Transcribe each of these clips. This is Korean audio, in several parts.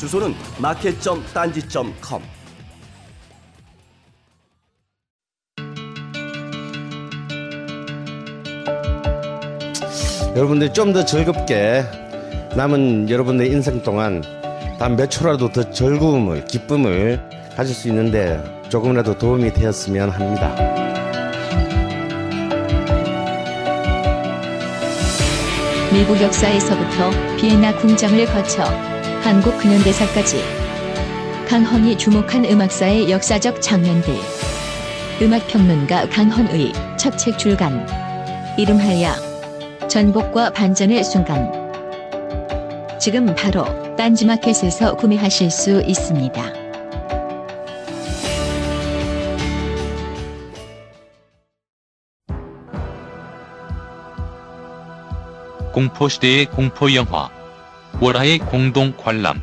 주소는 마켓.딴지.com. 여러분들이 좀더 즐겁게 남은 여러분의 인생 동안 단 몇 초라도 더 즐거움을 기쁨을 가질 수 있는데 조금이라도 도움이 되었으면 합니다. 미국 역사에서부터 비엔나 궁정을 거쳐 한국 근현대사까지. 강헌이 주목한 음악사의 역사적 장면들. 음악평론가 강헌의 첫 책 출간. 이름하여 전복과 반전의 순간. 지금 바로 딴지마켓에서 구매하실 수 있습니다. 공포시대의 공포영화 월화의 공동 관람.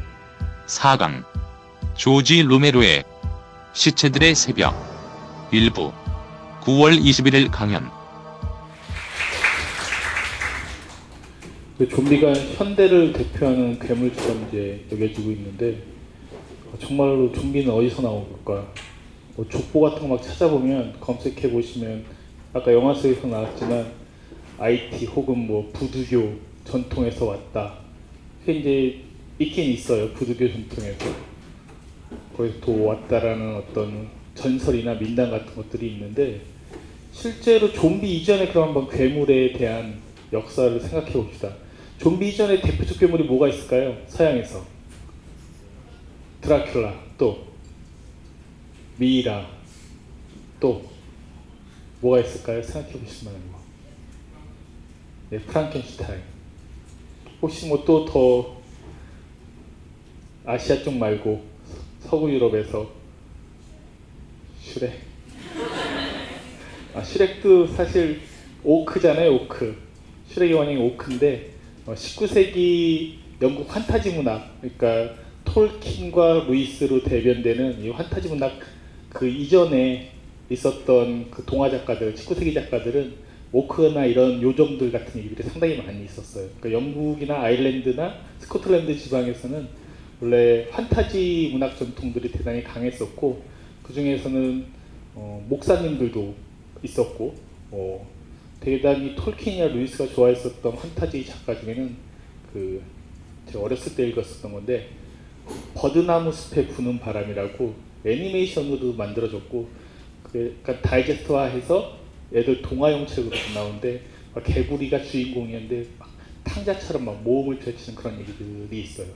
4강. 조지 루메로의 시체들의 새벽. 일부. 9월 21일 강연. 그 좀비가 현대를 대표하는 괴물처럼 이제 여겨지고 있는데 어, 정말로 좀비는 어디서 나온 걸까? 뭐 족보 같은 거 막 찾아보면 검색해 보시면 아까 영화 속에서 나왔지만 IT 혹은 뭐 부두교 전통에서 왔다. 이제 있긴 있어요. 부두교 전통에서 거기서 또 왔다라는 어떤 전설이나 민담 같은 것들이 있는데 실제로 좀비 이전에 그럼 한번 괴물에 대한 역사를 생각해 봅시다. 좀비 이전에 대표적 괴물이 뭐가 있을까요? 서양에서 드라큘라 또 미이라 또 뭐가 있을까요? 생각해 보실 만한 거. 네, 프랑켄슈타인. 혹시 뭐 또 더 아시아 쪽 말고 서구 유럽에서 슈렉. 아, 슈렉도 사실 오크잖아요, 오크. 슈렉의 원형이 오크인데 19세기 영국 환타지 문학, 그러니까 톨킨과 루이스로 대변되는 이 환타지 문학 그 이전에 있었던 그 동화 작가들, 19세기 작가들은 오크나 이런 요정들 같은 얘기들이 상당히 많이 있었어요. 그러니까 영국이나 아일랜드나 스코틀랜드 지방에서는 원래 환타지 문학 전통들이 대단히 강했었고 그 중에서는 어, 목사님들도 있었고 어, 대단히 톨킨이나 루이스가 좋아했었던 환타지 작가 중에는 그 제가 어렸을 때 읽었었던 건데 버드나무 숲에 부는 바람이라고 애니메이션으로 만들어졌고 그 약간 다이제스트화해서 애들 동화용 책으로 나오는데 개구리가 주인공이었는데 막 탕자처럼 막 모험을 펼치는 그런 얘기들이 있어요.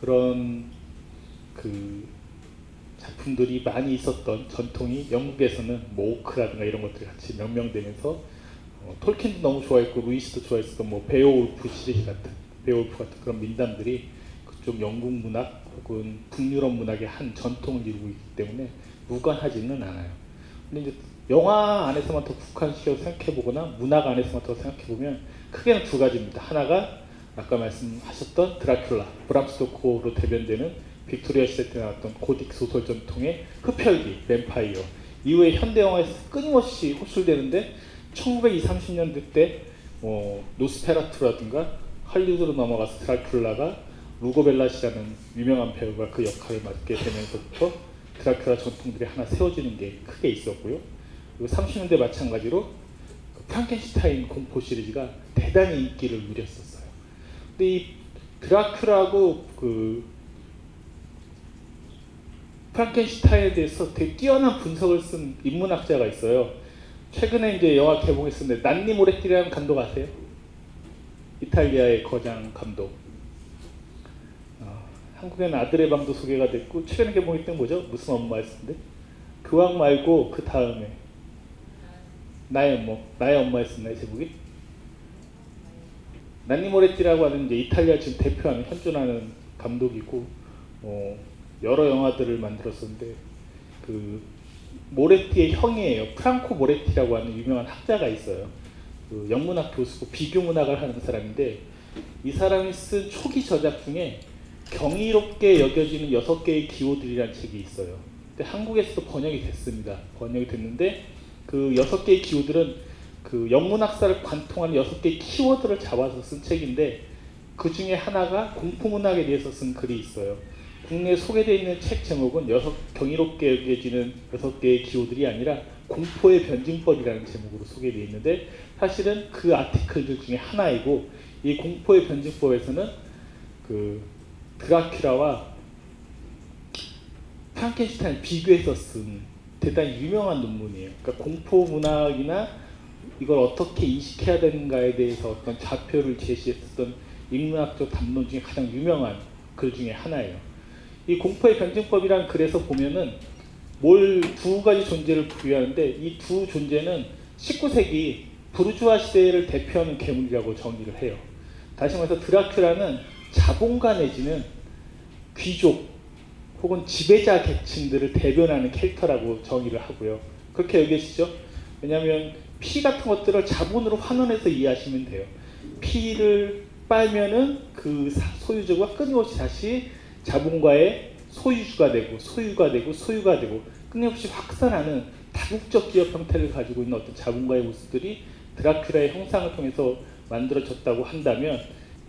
그런 그 작품들이 많이 있었던 전통이 영국에서는 모크라든가 이런 것들이 같이 명명되면서 어, 톨킨도 너무 좋아했고 루이스도 좋아했었던 뭐 베오울프 시리즈 같은 베오울프 같은 그런 민담들이 그쪽 영국 문학 혹은 북유럽 문학의 한 전통을 이루고 있기 때문에 무관하지는 않아요. 근데 이제 영화 안에서만 더 국한시켜서 생각해보거나 문학 안에서만 더 생각해보면 크게는 두 가지입니다. 하나가 아까 말씀하셨던 드라큘라, 브람 스토커로 대변되는 빅토리아 시대 때 나왔던 고딕 소설 전통의 흡혈귀, 뱀파이어 이후에 현대 영화에서 끊임없이 호출되는데 1920, 30년대 때 어, 노스페라투라든가 할리우드로 넘어가서 드라큘라가 루고벨라시라는 유명한 배우가 그 역할을 맡게 되면서부터 드라큘라 전통들이 하나 세워지는 게 크게 있었고요. 그리고 30년대 마찬가지로 그 프랑켄슈타인 공포 시리즈가 대단히 인기를 누렸었어요. 근데 이 드라큘라하고 그 프랑켄슈타인에 대해서 되게 뛰어난 분석을 쓴 인문학자가 있어요. 최근에 이제 영화 개봉했었는데 난니 모레티라는 감독 아세요? 이탈리아의 거장 감독. 어, 한국에는 아들의 방도 소개가 됐고 최근에 개봉했던 뭐죠? 무슨 엄마였는데? 교황 말고 그 다음에 나의 엄마, 나의 엄마였었나요 제목이? 난니 모레티라고 하는 이제 이탈리아 지금 대표하는 현존하는 감독이고 어, 여러 영화들을 만들었었는데 그 모레티의 형이에요. 프랑코 모레티라고 하는 유명한 학자가 있어요. 그 영문학 교수고 비교문학을 하는 사람인데 이 사람이 쓴 초기 저작 중에 경이롭게 여겨지는 여섯 개의 기호들이라는 책이 있어요. 근데 한국에서도 번역이 됐습니다. 번역이 됐는데 그 여섯 개의 기호들은 그 영문학사를 관통하는 여섯 개의 키워드를 잡아서 쓴 책인데 그 중에 하나가 공포문학에 대해서 쓴 글이 있어요. 국내에 소개되어 있는 책 제목은 여섯 경이롭게 여겨지는 여섯 개의 기호들이 아니라 공포의 변증법이라는 제목으로 소개되어 있는데 사실은 그 아티클들 중에 하나이고 이 공포의 변증법에서는 그 드라큘라와 프랑켄슈타인 비교해서 쓴 대단히 유명한 논문이에요. 그러니까 공포 문학이나 이걸 어떻게 인식해야 되는가에 대해서 어떤 좌표를 제시했었던 인문학적 담론 중에 가장 유명한 글 중에 하나예요. 이 공포의 변증법이란 글에서 보면은 뭘 두 가지 존재를 부여하는데 이 두 존재는 19세기 부르주아 시대를 대표하는 괴물이라고 정의를 해요. 다시 말해서 드라큘라는 자본가 내지는 귀족 혹은 지배자 계층들을 대변하는 캐릭터라고 정의를 하고요. 그렇게 여기시죠? 왜냐하면 피 같은 것들을 자본으로 환원해서 이해하시면 돼요. 피를 빨면은 그 소유주가 끊임없이 다시 자본가의 소유주가 되고 소유가 되고 소유가 되고 끊임없이 확산하는 다국적 기업 형태를 가지고 있는 어떤 자본가의 모습들이 드라큘라의 형상을 통해서 만들어졌다고 한다면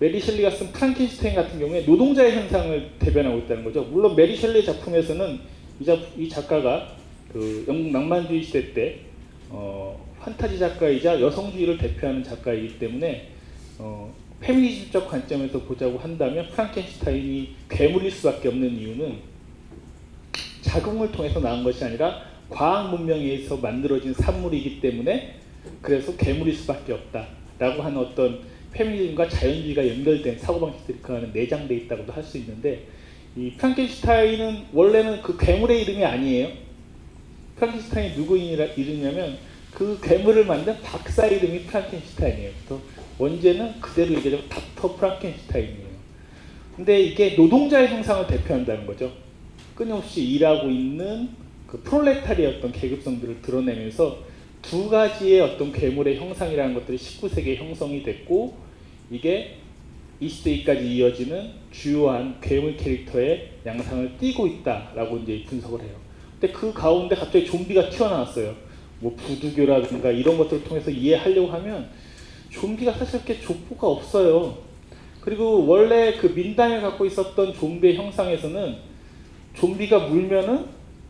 메리 셸리가 쓴 프랑켄슈타인 같은 경우에 노동자의 형상을 대변하고 있다는 거죠. 물론 메리 셸리 작품에서는 이, 작, 이 작가가 그 영국 낭만주의 시대 때 어, 판타지 작가이자 여성주의를 대표하는 작가이기 때문에 어, 페미니즘적 관점에서 보자고 한다면 프랑켄슈타인이 괴물일 수밖에 없는 이유는 자궁을 통해서 나온 것이 아니라 과학 문명에 의해서 만들어진 산물이기 때문에 그래서 괴물일 수밖에 없다라고 하는 어떤 페미니즘과 자연주의가 연결된 사고방식들이 그 안에 내장돼 있다고도 할 수 있는데 이 프랑켄슈타인은 원래는 그 괴물의 이름이 아니에요. 프랑켄슈타인이 누구 이름이냐면 그 괴물을 만든 박사 이름이 프랑켄슈타인이에요. 그래서 원제는 그대로 얘기하자면 닥터 프랑켄슈타인이에요. 근데 이게 노동자의 형상을 대표한다는 거죠. 끊임없이 일하고 있는 그 프롤레타리의 어떤 계급성들을 드러내면서 두 가지의 어떤 괴물의 형상이라는 것들이 19세기에 형성이 됐고 이게 20세기까지 이어지는 주요한 괴물 캐릭터의 양상을 띠고 있다라고 이제 분석을 해요. 근데 그 가운데 갑자기 좀비가 튀어나왔어요. 뭐 부두교라든가 이런 것들을 통해서 이해하려고 하면 좀비가 사실 그렇게 족보가 없어요. 그리고 원래 그 민당에 갖고 있었던 좀비의 형상에서는 좀비가 물면은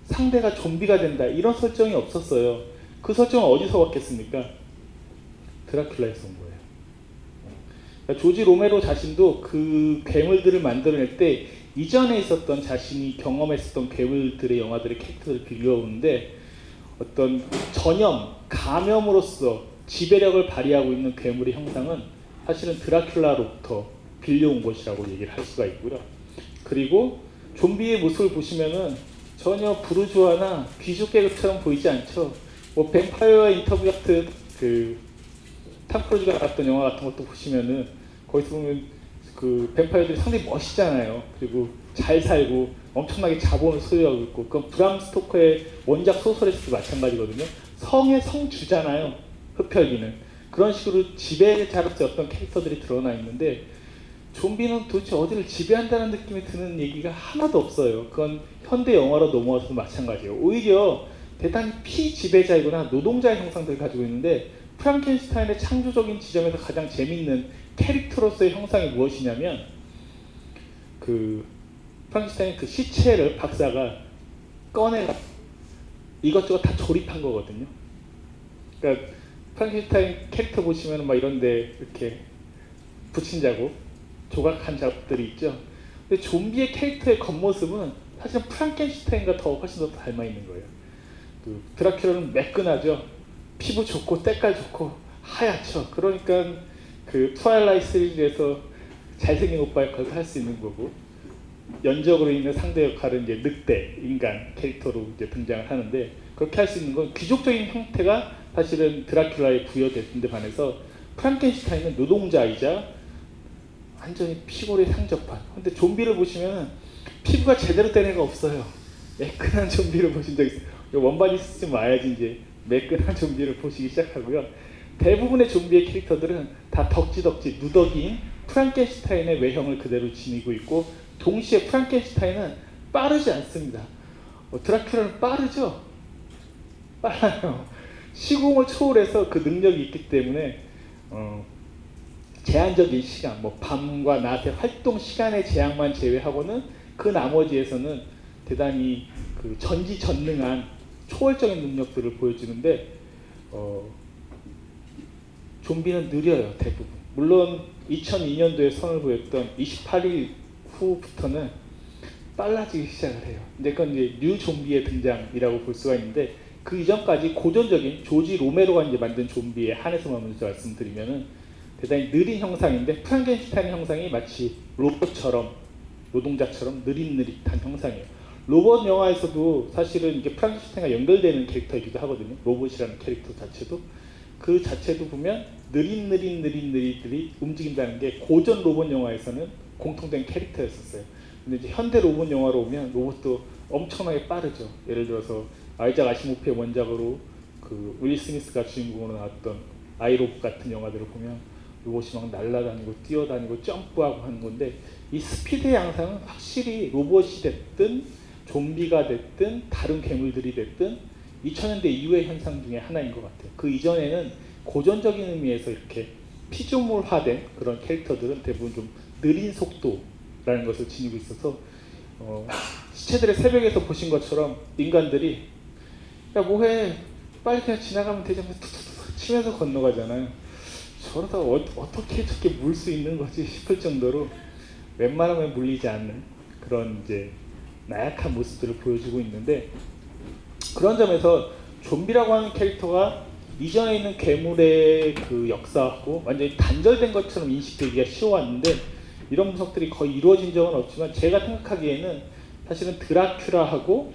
상대가 좀비가 된다 이런 설정이 없었어요. 그 설정은 어디서 왔겠습니까? 드라큘라에서 온 조지 로메로 자신도 그 괴물들을 만들어낼 때 이전에 있었던 자신이 경험했었던 괴물들의 영화들의 캐릭터를 빌려오는데 어떤 전염, 감염으로서 지배력을 발휘하고 있는 괴물의 형상은 사실은 드라큘라로부터 빌려온 것이라고 얘기를 할 수가 있고요. 그리고 좀비의 모습을 보시면은 전혀 부르주아나 귀족 계급처럼 보이지 않죠. 뭐 뱀파이어 인터뷰 같은 그 탐 크루즈가 나왔던 영화 같은 것도 보시면은 거기서 보면 그 뱀파이어들이 상당히 멋있잖아요. 그리고 잘 살고 엄청나게 자본을 소유하고 있고 그건 브람 스토커의 원작 소설에서도 마찬가지거든요. 성의 성주잖아요. 흡혈귀는 그런 식으로 지배자로서 어떤 캐릭터들이 드러나 있는데 좀비는 도대체 어디를 지배한다는 느낌이 드는 얘기가 하나도 없어요. 그건 현대 영화로 넘어와서도 마찬가지예요. 오히려 대단히 피지배자이거나 노동자의 형상들을 가지고 있는데 프랑켄슈타인의 창조적인 지점에서 가장 재밌는 캐릭터로서의 형상이 무엇이냐면 그 프랑켄슈타인 그 시체를 박사가 꺼내 이것저것 다 조립한 거거든요. 그러니까 프랑켄슈타인 캐릭터 보시면 막 이런데 이렇게 붙인 자국, 조각한 작업들이 있죠. 근데 좀비의 캐릭터의 겉모습은 사실은 프랑켄슈타인과 더 훨씬 더 닮아 있는 거예요. 그 드라큘라는 매끈하죠. 피부 좋고 때깔 좋고 하얗죠. 그러니까 그 트와일라이트 시리즈에서 잘생긴 오빠 역할도 할수 있는 거고 연적으로 있는 상대 역할은 이제 늑대 인간 캐릭터로 이제 등장을 하는데 그렇게 할 수 있는 건 귀족적인 형태가 사실은 드라큘라에 부여됐는데 반해서 프랑켄슈타인은 노동자이자 완전히 피골이 상접한. 근데 좀비를 보시면 피부가 제대로 된 애가 없어요. 매끈한 좀비를 보신 적 있어요. Warm Bodies쯤 와야지 이제 매끈한 좀비를 보시기 시작하고요. 대부분의 좀비의 캐릭터들은 다 덕지덕지 누더기인 프랑켄슈타인의 외형을 그대로 지니고 있고 동시에 프랑켄슈타인은 빠르지 않습니다. 어, 드라큘라는 빠르죠? 빨라요. 시공을 초월해서 그 능력이 있기 때문에 어, 제한적인 시간, 뭐 밤과 낮의 활동 시간의 제약만 제외하고는 그 나머지에서는 대단히 그 전지전능한 초월적인 능력들을 보여주는데 어, 좀비는 느려요 대부분. 물론 2002년도에 선을 보였던 28일 후부터는 빨라지기 시작을 해요. 근데 그건 이제 new 좀비의 등장이라고 볼 수가 있는데 그 이전까지 고전적인 조지 로메로가 이제 만든 좀비에 한해서만 먼저 말씀드리면은 대단히 느린 형상인데 프랑켄슈타인 형상이 마치 로봇처럼 노동자처럼 느릿느릿한 형상이에요. 로봇 영화에서도 사실은 이게 프랑켄슈타인과 연결되는 캐릭터이기도 하거든요. 로봇이라는 캐릭터 자체도 그 자체도 보면 느릿느릿 느릿느릿들이 움직인다는 게 고전 로봇 영화에서는 공통된 캐릭터였었어요. 근데 이제 현대 로봇 영화로 오면 로봇도 엄청나게 빠르죠. 예를 들어서 아이작 아시모프의 원작으로 그 윌리 스미스가 주인공으로 나왔던 아이로봇 같은 영화들을 보면 로봇이 막 날아다니고 뛰어다니고 점프하고 하는 건데 이 스피드의 양상은 확실히 로봇이 됐든 좀비가 됐든 다른 괴물들이 됐든 2000년대 이후의 현상 중에 하나인 것 같아요. 그 이전에는 고전적인 의미에서 이렇게 피조물화된 그런 캐릭터들은 대부분 좀 느린 속도라는 것을 지니고 있어서 어, 시체들의 새벽에서 보신 것처럼 인간들이 야 뭐해 빨리 그냥 지나가면 되지 하면서 툭툭툭 치면서 건너가잖아요. 저러다 어, 어떻게 저렇게 물 수 있는 거지 싶을 정도로 웬만하면 물리지 않는 그런 이제 나약한 모습들을 보여주고 있는데 그런 점에서 좀비라고 하는 캐릭터가 이전에 있는 괴물의 그 역사하고 완전히 단절된 것처럼 인식되기가 쉬워왔는데 이런 분석들이 거의 이루어진 적은 없지만 제가 생각하기에는 사실은 드라큘라하고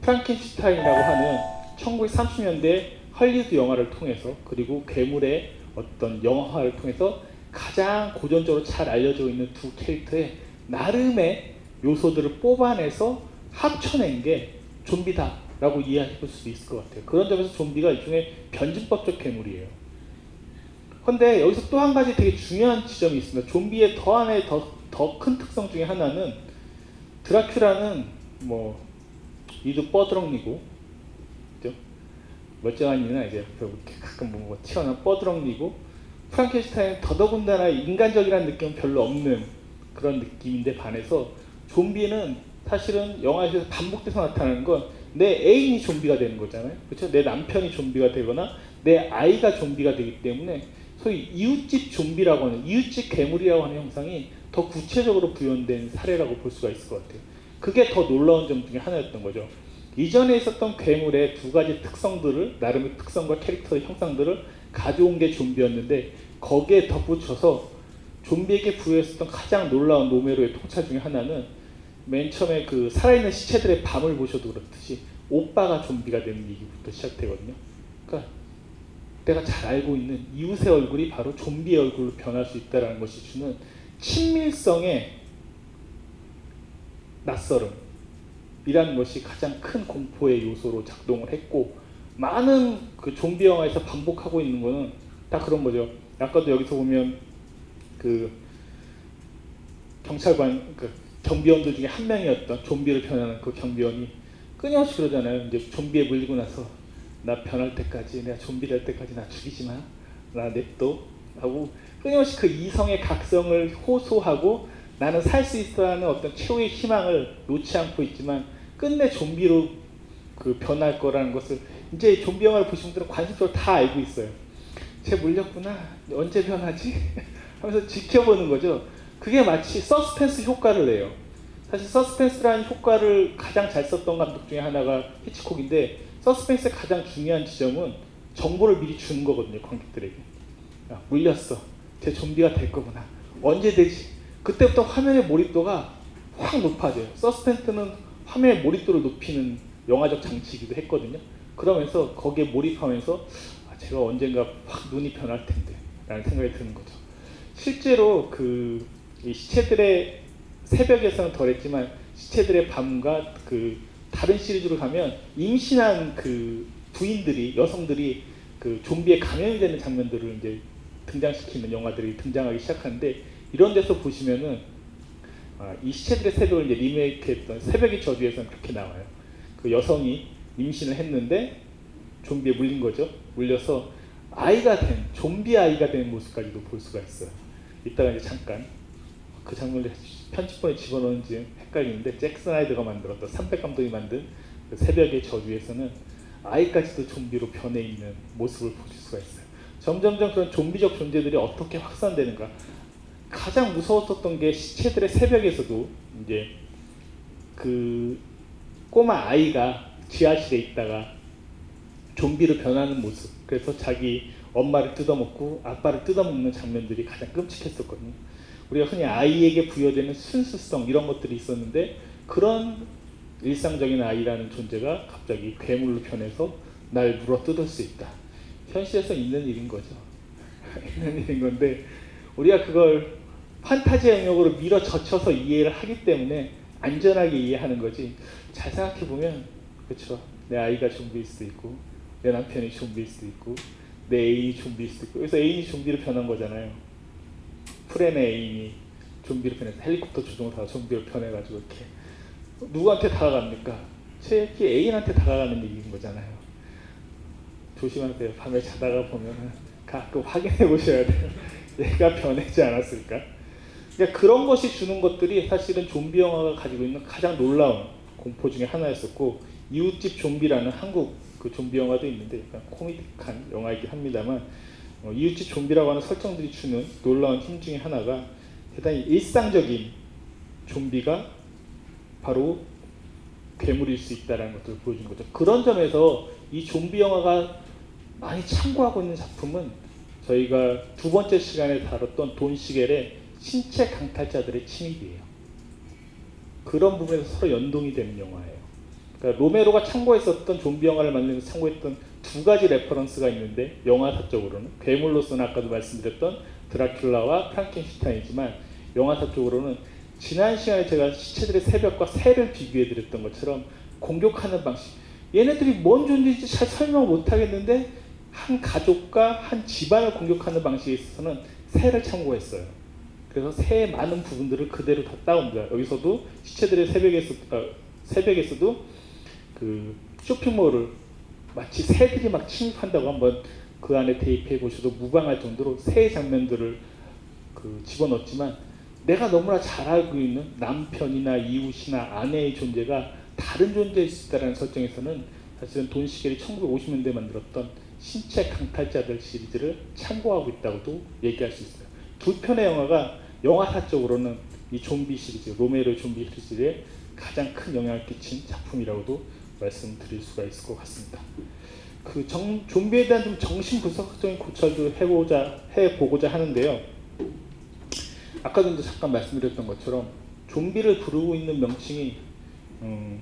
프랑켄슈타인이라고 하는 1930년대 헐리우드 영화를 통해서 그리고 괴물의 어떤 영화를 통해서 가장 고전적으로 잘 알려져 있는 두 캐릭터의 나름의 요소들을 뽑아내서 합쳐낸 게 좀비다라고 이해해 볼 수도 있을 것 같아요. 그런 점에서 좀비가 일종의 변증법적 괴물이에요. 그런데 여기서 또 한 가지 되게 중요한 지점이 있습니다. 좀비의 더 하나의 더더큰 특성 중에 하나는 드라큘라는 뭐 이도 뻐드렁니고 그죠? 멀쩡한 이는 이제 이렇게 가끔 뭐 튀어나온 뻐드렁니고 프랑켄슈타인은 더더군다나 인간적이라는 느낌은 별로 없는 그런 느낌인데 반해서 좀비는 사실은 영화에서 반복돼서 나타나는 건 내 애인이 좀비가 되는 거잖아요. 그렇죠? 내 남편이 좀비가 되거나 내 아이가 좀비가 되기 때문에 소위 이웃집 좀비라고 하는 이웃집 괴물이라고 하는 형상이 더 구체적으로 구현된 사례라고 볼 수가 있을 것 같아요. 그게 더 놀라운 점 중에 하나였던 거죠. 이전에 있었던 괴물의 두 가지 특성들을 나름의 특성과 캐릭터의 형상들을 가져온 게 좀비였는데 거기에 덧붙여서 좀비에게 부여했었던 가장 놀라운 로메로의 통찰 중에 하나는 맨 처음에 그 살아있는 시체들의 밤을 보셔도 그렇듯이 오빠가 좀비가 되는 얘기부터 시작되거든요. 그러니까 내가 잘 알고 있는 이웃의 얼굴이 바로 좀비의 얼굴로 변할 수 있다는 것이 주는 친밀성의 낯설음이라는 것이 가장 큰 공포의 요소로 작동을 했고 많은 그 좀비 영화에서 반복하고 있는 거는 다 그런 거죠. 아까도 여기서 보면 그 경찰관 그 경비원들 중에 한 명이었던 좀비를 표현하는 그 경비원이 끊임없이 그러잖아요. 이제 좀비에 물리고 나서 나 변할 때까지 내가 좀비 될 때까지 나 죽이지 마. 나 냅둬. 하고 끊임없이 그 이성의 각성을 호소하고 나는 살 수 있어 하는 어떤 최후의 희망을 놓지 않고 있지만 끝내 좀비로 그 변할 거라는 것을 이제 좀비 영화를 보신 분들은 관심적으로 다 알고 있어요. 쟤 물렸구나. 언제 변하지? 하면서 지켜보는 거죠. 그게 마치 서스펜스 효과를 내요. 사실 서스펜스라는 효과를 가장 잘 썼던 감독 중에 하나가 히치콕인데 서스펜스의 가장 중요한 지점은 정보를 미리 주는 거거든요. 관객들에게. 야, 물렸어. 쟤 좀비가 될 거구나. 언제 되지? 그때부터 화면의 몰입도가 확 높아져요. 서스펜스는 화면의 몰입도를 높이는 영화적 장치이기도 했거든요. 그러면서 거기에 몰입하면서 아, 제가 언젠가 확 눈이 변할 텐데 라는 생각이 드는 거죠. 실제로 그 시체들의 새벽에서는 덜했지만 시체들의 밤과 그 다른 시리즈로 가면 임신한 그 부인들이 여성들이 그 좀비에 감염이 되는 장면들을 이제 등장시키는 영화들이 등장하기 시작하는데 이런 데서 보시면은 아, 이 시체들의 새벽을 이제 리메이크했던 새벽의 저주에서는 그렇게 나와요. 그 여성이 임신을 했는데 좀비에 물린 거죠. 물려서 아이가 된 좀비 아이가 된 모습까지도 볼 수가 있어요. 이따가 이제 잠깐 그 장면을 편집본에 집어넣은 지 헷갈리는데 잭슨 아이드가 만들었던 300 감독이 만든 그 새벽의 저주에서는 아이까지도 좀비로 변해 있는 모습을 보실 수가 있어요. 점점점 그런 좀비적 존재들이 어떻게 확산되는가. 가장 무서웠었던 게 시체들의 새벽에서도 이제 그 꼬마 아이가 지하실에 있다가 좀비로 변하는 모습. 그래서 자기 엄마를 뜯어먹고 아빠를 뜯어먹는 장면들이 가장 끔찍했었거든요. 우리가 흔히 아이에게 부여되는 순수성 이런 것들이 있었는데 그런 일상적인 아이라는 존재가 갑자기 괴물로 변해서 날 물어 뜯을 수 있다. 현실에서 있는 일인 거죠. 있는 일인 건데 우리가 그걸 판타지의 영역으로 밀어 젖혀서 이해를 하기 때문에 안전하게 이해하는 거지. 잘 생각해 보면 그렇죠. 내 아이가 좀비일 수도 있고 내 남편이 좀비일 수도 있고 내 애인이 좀비일 수도 있고 그래서 애인이 좀비로 변한 거잖아요. 프렌의 애인이 좀비로 변해서 헬리콥터 조종을 다 좀비로 변해가지고 이렇게 누구한테 다가갑니까? 제 애인한테 다가가는 얘기인 거잖아요. 조심하세요. 밤에 자다가 보면은 가끔 확인해 보셔야 돼요. 얘가 변하지 않았을까? 그러니까 그런 것이 주는 것들이 사실은 좀비 영화가 가지고 있는 가장 놀라운 공포 중에 하나였었고 이웃집 좀비라는 한국 그 좀비 영화도 있는데 약간 코미디한 영화이긴 합니다만 어, 이웃집 좀비라고 하는 설정들이 주는 놀라운 힘 중에 하나가 대단히 일상적인 좀비가 바로 괴물일 수 있다는 것들을 보여준 거죠. 그런 점에서 이 좀비 영화가 많이 참고하고 있는 작품은 저희가 두 번째 시간에 다뤘던 돈 시겔의 신체 강탈자들의 침입이에요. 그런 부분에서 서로 연동이 되는 영화예요. 그러니까 로메로가 참고했었던 좀비 영화를 만들면서 참고했던 두 가지 레퍼런스가 있는데 영화사적으로는 괴물로서는 아까도 말씀드렸던 드라큘라와 프랑켄슈타인이지만 영화사적으로는 지난 시간에 제가 시체들의 새벽과 새를 비교해 드렸던 것처럼 공격하는 방식 얘네들이 뭔 존재인지 잘 설명 못 하겠는데 한 가족과 한 집안을 공격하는 방식에 있어서는 새를 참고했어요. 그래서 새의 많은 부분들을 그대로 다 따옵니다. 여기서도 시체들의 새벽에서 어, 새벽에서도 그 쇼핑몰을 마치 새들이 막 침입한다고 한번 그 안에 대입해 보셔도 무방할 정도로 새의 장면들을 그 집어넣었지만 내가 너무나 잘 알고 있는 남편이나 이웃이나 아내의 존재가 다른 존재일 수 있다는 설정에서는 사실은 돈 시겔이 1950년대에 만들었던 신체 강탈자들 시리즈를 참고하고 있다고도 얘기할 수 있어요. 두 편의 영화가 영화사적으로는 이 좀비 시리즈, 로메로의 좀비 시리즈에 가장 큰 영향을 끼친 작품이라고도 말씀드릴 수가 있을 것 같습니다. 그 정, 좀비에 대한 좀 정신 분석적인 고찰도 해보자 해보고자 하는데요. 아까도 이제 잠깐 말씀드렸던 것처럼 좀비를 부르고 있는 명칭이 음,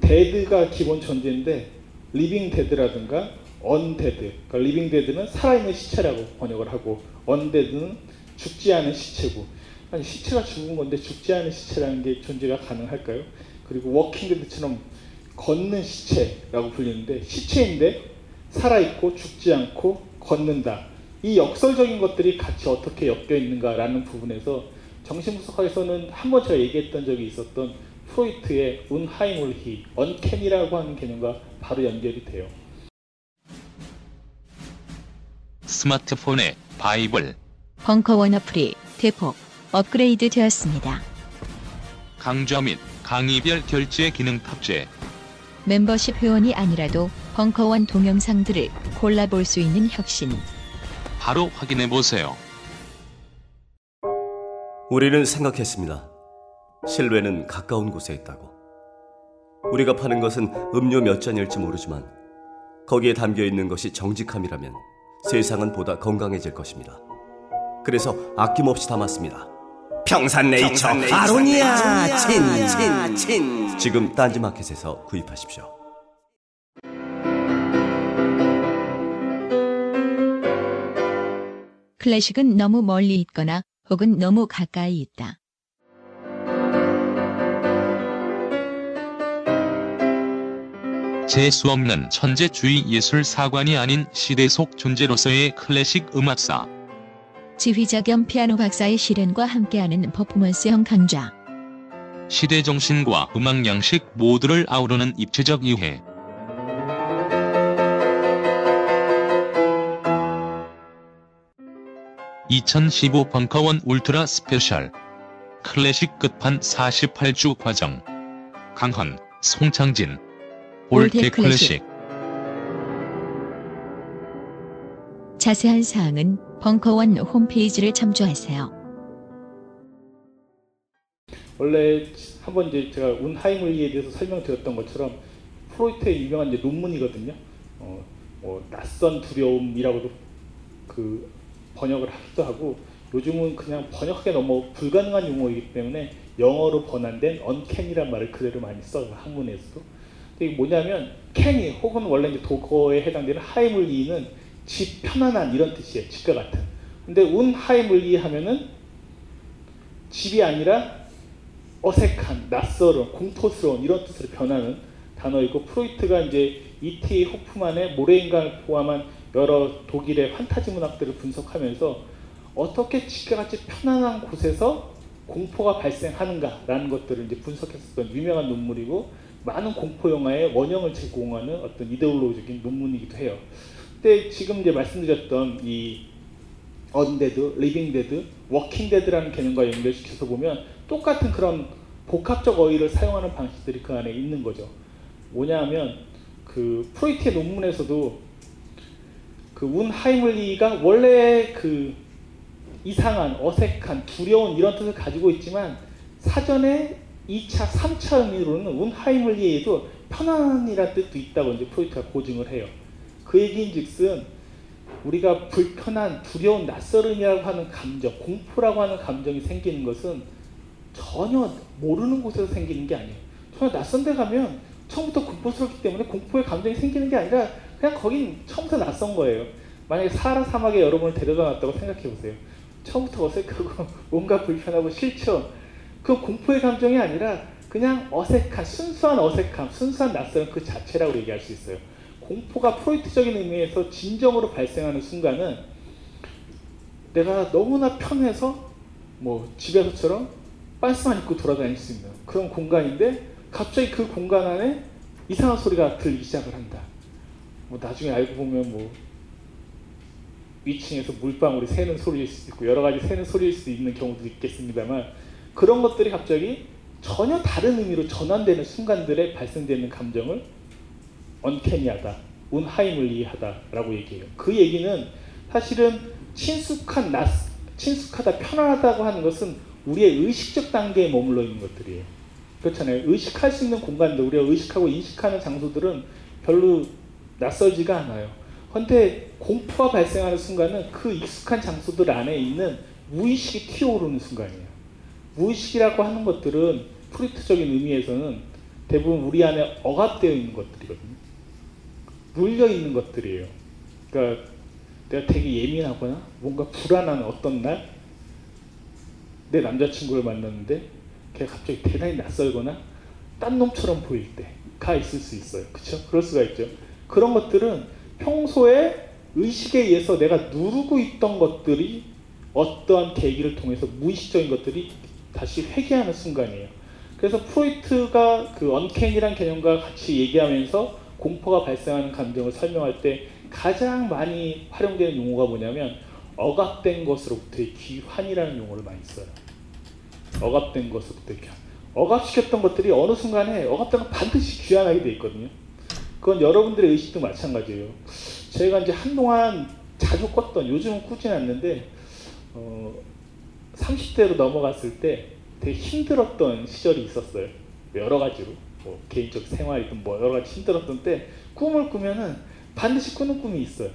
dead가 기본 존재인데 living dead라든가 undead, 그러니까 living dead는 살아있는 시체라고 번역을 하고 undead는 죽지 않은 시체고 아니 시체가 죽은 건데 죽지 않은 시체라는 게 존재가 가능할까요? 그리고 walking dead처럼 걷는 시체라고 불리는데 시체인데 살아있고 죽지 않고 걷는다. 이 역설적인 것들이 같이 어떻게 엮여 있는가라는 부분에서 정신분석학에서는 한 번 제가 얘기했던 적이 있었던 프로이트의 운하이물히, 언캔이라고 하는 개념과 바로 연결이 돼요. 스마트폰의 바이블, 벙커원 어플이 대폭 업그레이드 되었습니다. 강좌 및 강의별 결제 기능 탑재, 멤버십 회원이 아니라도 벙커원 동영상들을 골라볼 수 있는 혁신. 바로 확인해 보세요. 우리는 생각했습니다. 실외는 가까운 곳에 있다고. 우리가 파는 것은 음료 몇 잔일지 모르지만 거기에 담겨 있는 것이 정직함이라면 세상은 보다 건강해질 것입니다. 그래서 아낌없이 담았습니다. 평산네이처, 아로니아 친, 친, 친. 지금 딴지마켓에서 구입하십시오. 클래식은 너무 멀리 있거나 혹은 너무 가까이 있다. 재수 없는 천재주의 예술 사관이 아닌 시대 속 존재로서의 클래식 음악사. 지휘자 겸 피아노 박사의 실현과 함께하는 퍼포먼스형 강좌. 시대 정신과 음악 양식 모두를 아우르는 입체적 이해. (2015) 벙커원 울트라 스페셜. 클래식 끝판 48주 과정. 강헌 송창진. old old 클래식. 자세한 사항은 벙커원 홈페이지를 참조하세요. 원래 한번 이제 제가 Unheimlich에 대해서 설명드렸던 것처럼 프로이트의 유명한 이제 논문이거든요. 어, 뭐 낯선 두려움이라고도 그 번역을 하기도 하고 요즘은 그냥 번역하기 너무 불가능한 용어이기 때문에 영어로 번안된 언캔이란 말을 그대로 많이 써요 학문에서도. 근데 이게 뭐냐면 캔이 혹은 원래 이제 독어에 해당되는 하이물리는 집 편안한 이런 뜻이에요. 집과 같은. 근데 운 하이물리 하면은 집이 아니라 어색한, 낯설은, 공포스러운 이런 뜻으로 변하는 단어이고 프로이트가 이제 E.T. 호프만의 모래인간을 포함한 여러 독일의 판타지 문학들을 분석하면서 어떻게 집 같이 편안한 곳에서 공포가 발생하는가라는 것들을 이제 분석했었던 유명한 논문이고 많은 공포 영화의 원형을 제공하는 어떤 이데올로기적인 논문이기도 해요. 근데 지금 이제 말씀드렸던 이 undead, living dead, walking dead라는 개념과 연결시켜서 보면 똑같은 그런 복합적 어휘를 사용하는 방식들이 그 안에 있는 거죠. 뭐냐하면 그 프로이트의 논문에서도 그 운하이물리가 원래 그 이상한, 어색한, 두려운 이런 뜻을 가지고 있지만 사전에 2차, 3차 의미로는 운하이물리에도 편안이라는 뜻도 있다고 이제 프로이트가 고증을 해요. 그 얘기인즉슨 우리가 불편한, 두려운, 낯설음이라고 하는 감정, 공포라고 하는 감정이 생기는 것은 전혀 모르는 곳에서 생기는 게 아니에요. 전혀 낯선 데 가면 처음부터 공포스럽기 때문에 공포의 감정이 생기는 게 아니라 그냥 거긴 처음부터 낯선 거예요. 만약에 사하라 사막에 여러분을 데려다 놨다고 생각해 보세요. 처음부터 어색하고 뭔가 불편하고 싫죠. 그 공포의 감정이 아니라 그냥 어색한 순수한 어색함, 순수한 낯설음 그 자체라고 얘기할 수 있어요. 공포가 프로이트적인 의미에서 진정으로 발생하는 순간은 내가 너무나 편해서 뭐 집에서처럼 빤스만 입고 돌아다닐 수 있는 그런 공간인데 갑자기 그 공간 안에 이상한 소리가 들리기 시작을 한다. 뭐 나중에 알고 보면 뭐 위층에서 물방울이 새는 소리일 수도 있고 여러 가지 새는 소리일 수도 있는 경우도 있겠습니다만 그런 것들이 갑자기 전혀 다른 의미로 전환되는 순간들에 발생되는 감정을 언캐니하다, 운하이물리하다라고 얘기해요. 그 얘기는 사실은 친숙한 낯, 친숙하다, 편안하다고 하는 것은 우리의 의식적 단계에 머물러 있는 것들이에요. 그렇잖아요. 의식할 수 있는 공간들, 우리가 의식하고 인식하는 장소들은 별로 낯설지가 않아요. 그런데 공포가 발생하는 순간은 그 익숙한 장소들 안에 있는 무의식이 튀어오르는 순간이에요. 무의식이라고 하는 것들은 프리트적인 의미에서는 대부분 우리 안에 억압되어 있는 것들이거든요. 물려 있는 것들이에요. 그러니까 내가 되게 예민하거나 뭔가 불안한 어떤 날 내 남자친구를 만났는데 걔가 갑자기 대단히 낯설거나 딴 놈처럼 보일 때가 있을 수 있어요. 그렇죠? 그럴 수가 있죠. 그런 것들은 평소에 의식에 의해서 내가 누르고 있던 것들이 어떠한 계기를 통해서 무의식적인 것들이 다시 회귀하는 순간이에요. 그래서 프로이트가 그 언캔이란 개념과 같이 얘기하면서 공포가 발생하는 감정을 설명할 때 가장 많이 활용되는 용어가 뭐냐면 억압된 것으로부터의 귀환이라는 용어를 많이 써요. 억압된 것으로부터의 귀환. 억압시켰던 것들이 어느 순간에 억압된 건 반드시 귀환하게 돼 있거든요. 그건 여러분들의 의식도 마찬가지예요. 제가 이제 한동안 자주 꿨던 요즘은 꾸진 않는데 어, 30대로 넘어갔을 때 되게 힘들었던 시절이 있었어요. 여러 가지로 뭐 개인적 생활이든 뭐 여러 가지 힘들었던 때 꿈을 꾸면은 반드시 꾸는 꿈이 있어요.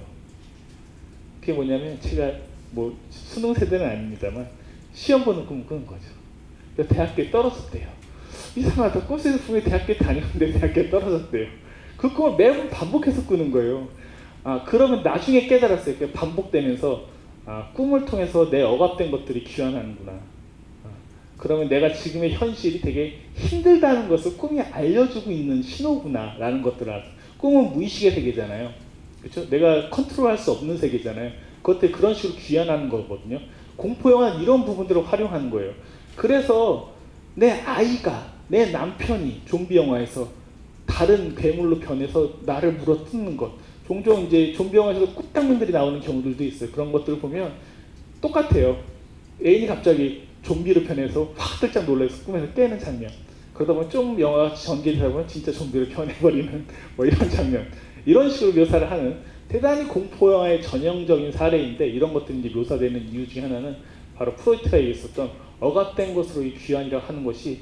그게 뭐냐면 제가 뭐 수능 세대는 아닙니다만 시험 보는 꿈을 꾸는 거죠. 그래서 대학교에 떨어졌대요. 이상하다. 꿈속에서 분명히 대학교에 다녔는데 대학교에 떨어졌대요. 그 꿈을 매번 반복해서 꾸는 거예요. 아 그러면 나중에 깨달았어요. 반복되면서 아, 꿈을 통해서 내 억압된 것들이 귀환하는구나. 아, 그러면 내가 지금의 현실이 되게 힘들다는 것을 꿈이 알려주고 있는 신호구나 라는 것들을 알았어요. 꿈은 무의식의 세계잖아요. 그렇죠? 내가 컨트롤할 수 없는 세계잖아요. 그것들 그런 식으로 귀환하는 거거든요. 공포 영화는 이런 부분들을 활용하는 거예요. 그래서 내 아이가 내 남편이 좀비 영화에서 다른 괴물로 변해서 나를 물어뜯는 것. 종종 이제 좀비 영화에서 꿀당면들이 나오는 경우들도 있어요. 그런 것들을 보면 똑같아요. 애인이 갑자기 좀비로 변해서 확 들짝 놀라서 꿈에서 깨는 장면. 그러다 보면 좀 영화가 전개되다 보면 진짜 좀비로 변해버리는 뭐 이런 장면. 이런 식으로 묘사를 하는 대단히 공포 영화의 전형적인 사례인데 이런 것들이 이제 묘사되는 이유 중에 하나는 바로 프로이트가 얘기했었던 억압된 것으로의 귀환이라고 하는 것이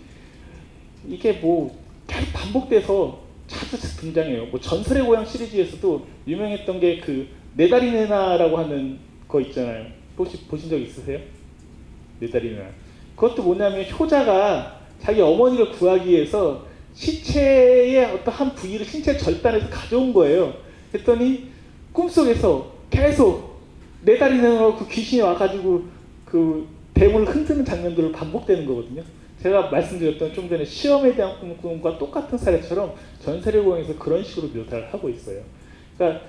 이게 뭐 계속 반복돼서 자주 등장해요. 뭐 전설의 고향 시리즈에서도 유명했던 게 그 네다리 네나라고 하는 거 있잖아요. 혹시 보신 적 있으세요? 네다리 네나. 그것도 뭐냐면 효자가 자기 어머니를 구하기 위해서 시체의 어떤 한 부위를 신체 절단해서 가져온 거예요. 했더니 꿈속에서 계속 네다리 네나로 그 귀신이 와가지고 그 대문을 흔드는 장면들을 반복되는 거거든요. 제가 말씀드렸던 좀 전에 시험에 대한 꿈과 똑같은 사례처럼 전세례 공에서 그런 식으로 묘사를 하고 있어요. 그러니까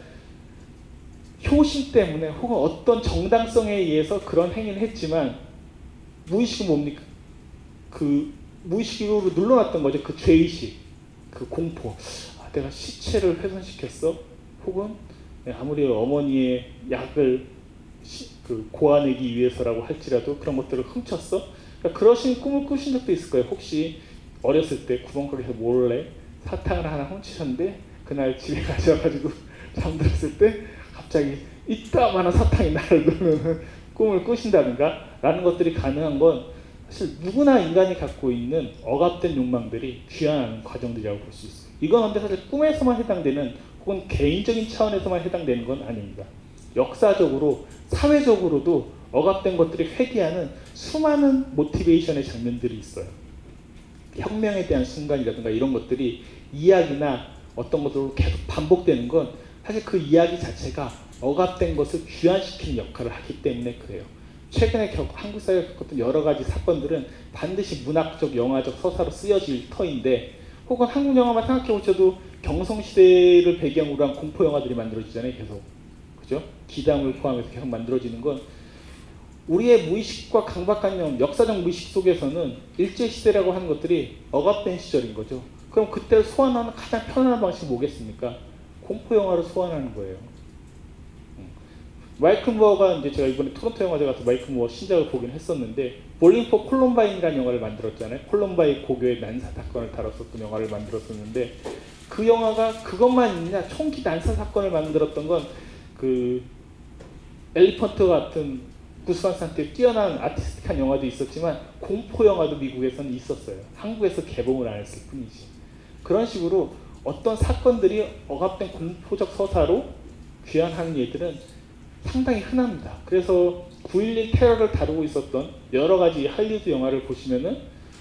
효심 때문에 혹은 어떤 정당성에 의해서 그런 행위를 했지만 무의식은 뭡니까? 그 무의식으로 눌러놨던 거죠. 그 죄의식, 그 공포. 아, 내가 시체를 훼손시켰어? 혹은 아무리 어머니의 약을 시, 그 고아내기 위해서라고 할지라도 그런 것들을 훔쳤어? 그러니까 그러신 꿈을 꾸신 적도 있을 거예요. 혹시 어렸을 때 구멍가게에서 몰래 사탕을 하나 훔치셨는데 그날 집에 가셔가지고 잠들었을 때 갑자기 이따만한 사탕이 나를 누르는 꿈을 꾸신다든가 라는 것들이 가능한 건 사실 누구나 인간이 갖고 있는 억압된 욕망들이 귀환하는 과정들이라고 볼 수 있어요. 이건 근데 사실 꿈에서만 해당되는 혹은 개인적인 차원에서만 해당되는 건 아닙니다. 역사적으로 사회적으로도 억압된 것들이 회귀하는 수많은 모티베이션의 장면들이 있어요. 혁명에 대한 순간이라든가 이런 것들이 이야기나 어떤 것으로 계속 반복되는 건 사실 그 이야기 자체가 억압된 것을 귀환시키는 역할을 하기 때문에 그래요. 최근에 겨, 한국 사회가 겪었던 여러 가지 사건들은 반드시 문학적, 영화적 서사로 쓰여질 터인데 혹은 한국 영화만 생각해 보셔도 경성시대를 배경으로 한 공포 영화들이 만들어지잖아요. 계속. 그죠? 기담을 포함해서 계속 만들어지는 건 우리의 무의식과 강박관념, 역사적 무의식 속에서는 일제시대라고 하는 것들이 억압된 시절인 거죠. 그럼 그때를 소환하는 가장 편안한 방식이 뭐겠습니까? 공포 영화를 소환하는 거예요. 마이클 무어가 이제 제가 이번에 토론토 영화제 가서 마이클 무어 신작을 보긴 했었는데 Bowling for Columbine이라는 영화를 만들었잖아요. 콜럼바인 고교의 난사 사건을 다뤘었던 영화를 만들었었는데 그 영화가 그것만 있냐 총기 난사 사건을 만들었던 건 그 Elephant 같은 구스 반 산트의 뛰어난 artistic한 영화도 있었지만 공포 영화도 미국에서는 있었어요. 한국에서 개봉을 안 했을 뿐이지. 그런 식으로 어떤 사건들이 억압된 공포적 서사로 귀환하는 예들은 상당히 흔합니다. 그래서 9.11 테러를 다루고 있었던 여러 가지 할리우드 영화를 보시면은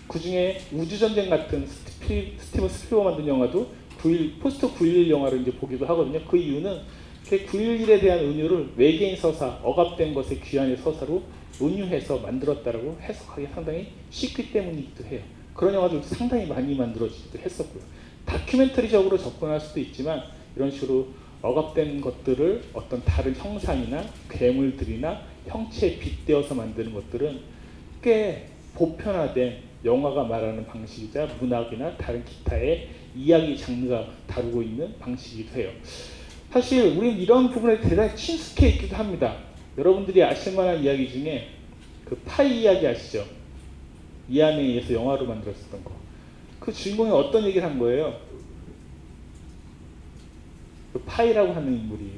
그 중에 우주전쟁 같은 스티븐 스필버그 만든 영화도 9.1, post 9.11 영화를 이제 보기도 하거든요. 그 이유는 그 9.11에 대한 은유를 외계인 서사, 억압된 것의 귀환의 서사로 은유해서 만들었다라고 해석하기 상당히 쉽기 때문이기도 해요. 그런 영화들도 상당히 많이 만들어지기도 했었고요. 다큐멘터리적으로 접근할 수도 있지만 이런 식으로 억압된 것들을 어떤 다른 형상이나 괴물들이나 형체에 빗대어서 만드는 것들은 꽤 보편화된 영화가 말하는 방식이자 문학이나 다른 기타의 이야기 장르가 다루고 있는 방식이기도 해요. 사실 우리는 이런 부분에 대단히 친숙해 있기도 합니다. 여러분들이 아실 만한 이야기 중에 그 파이 이야기 아시죠? 이 안에 의해서 영화로 만들었었던 거. 그 주인공이 어떤 얘기를 한 거예요? 그 파이라고 하는 인물이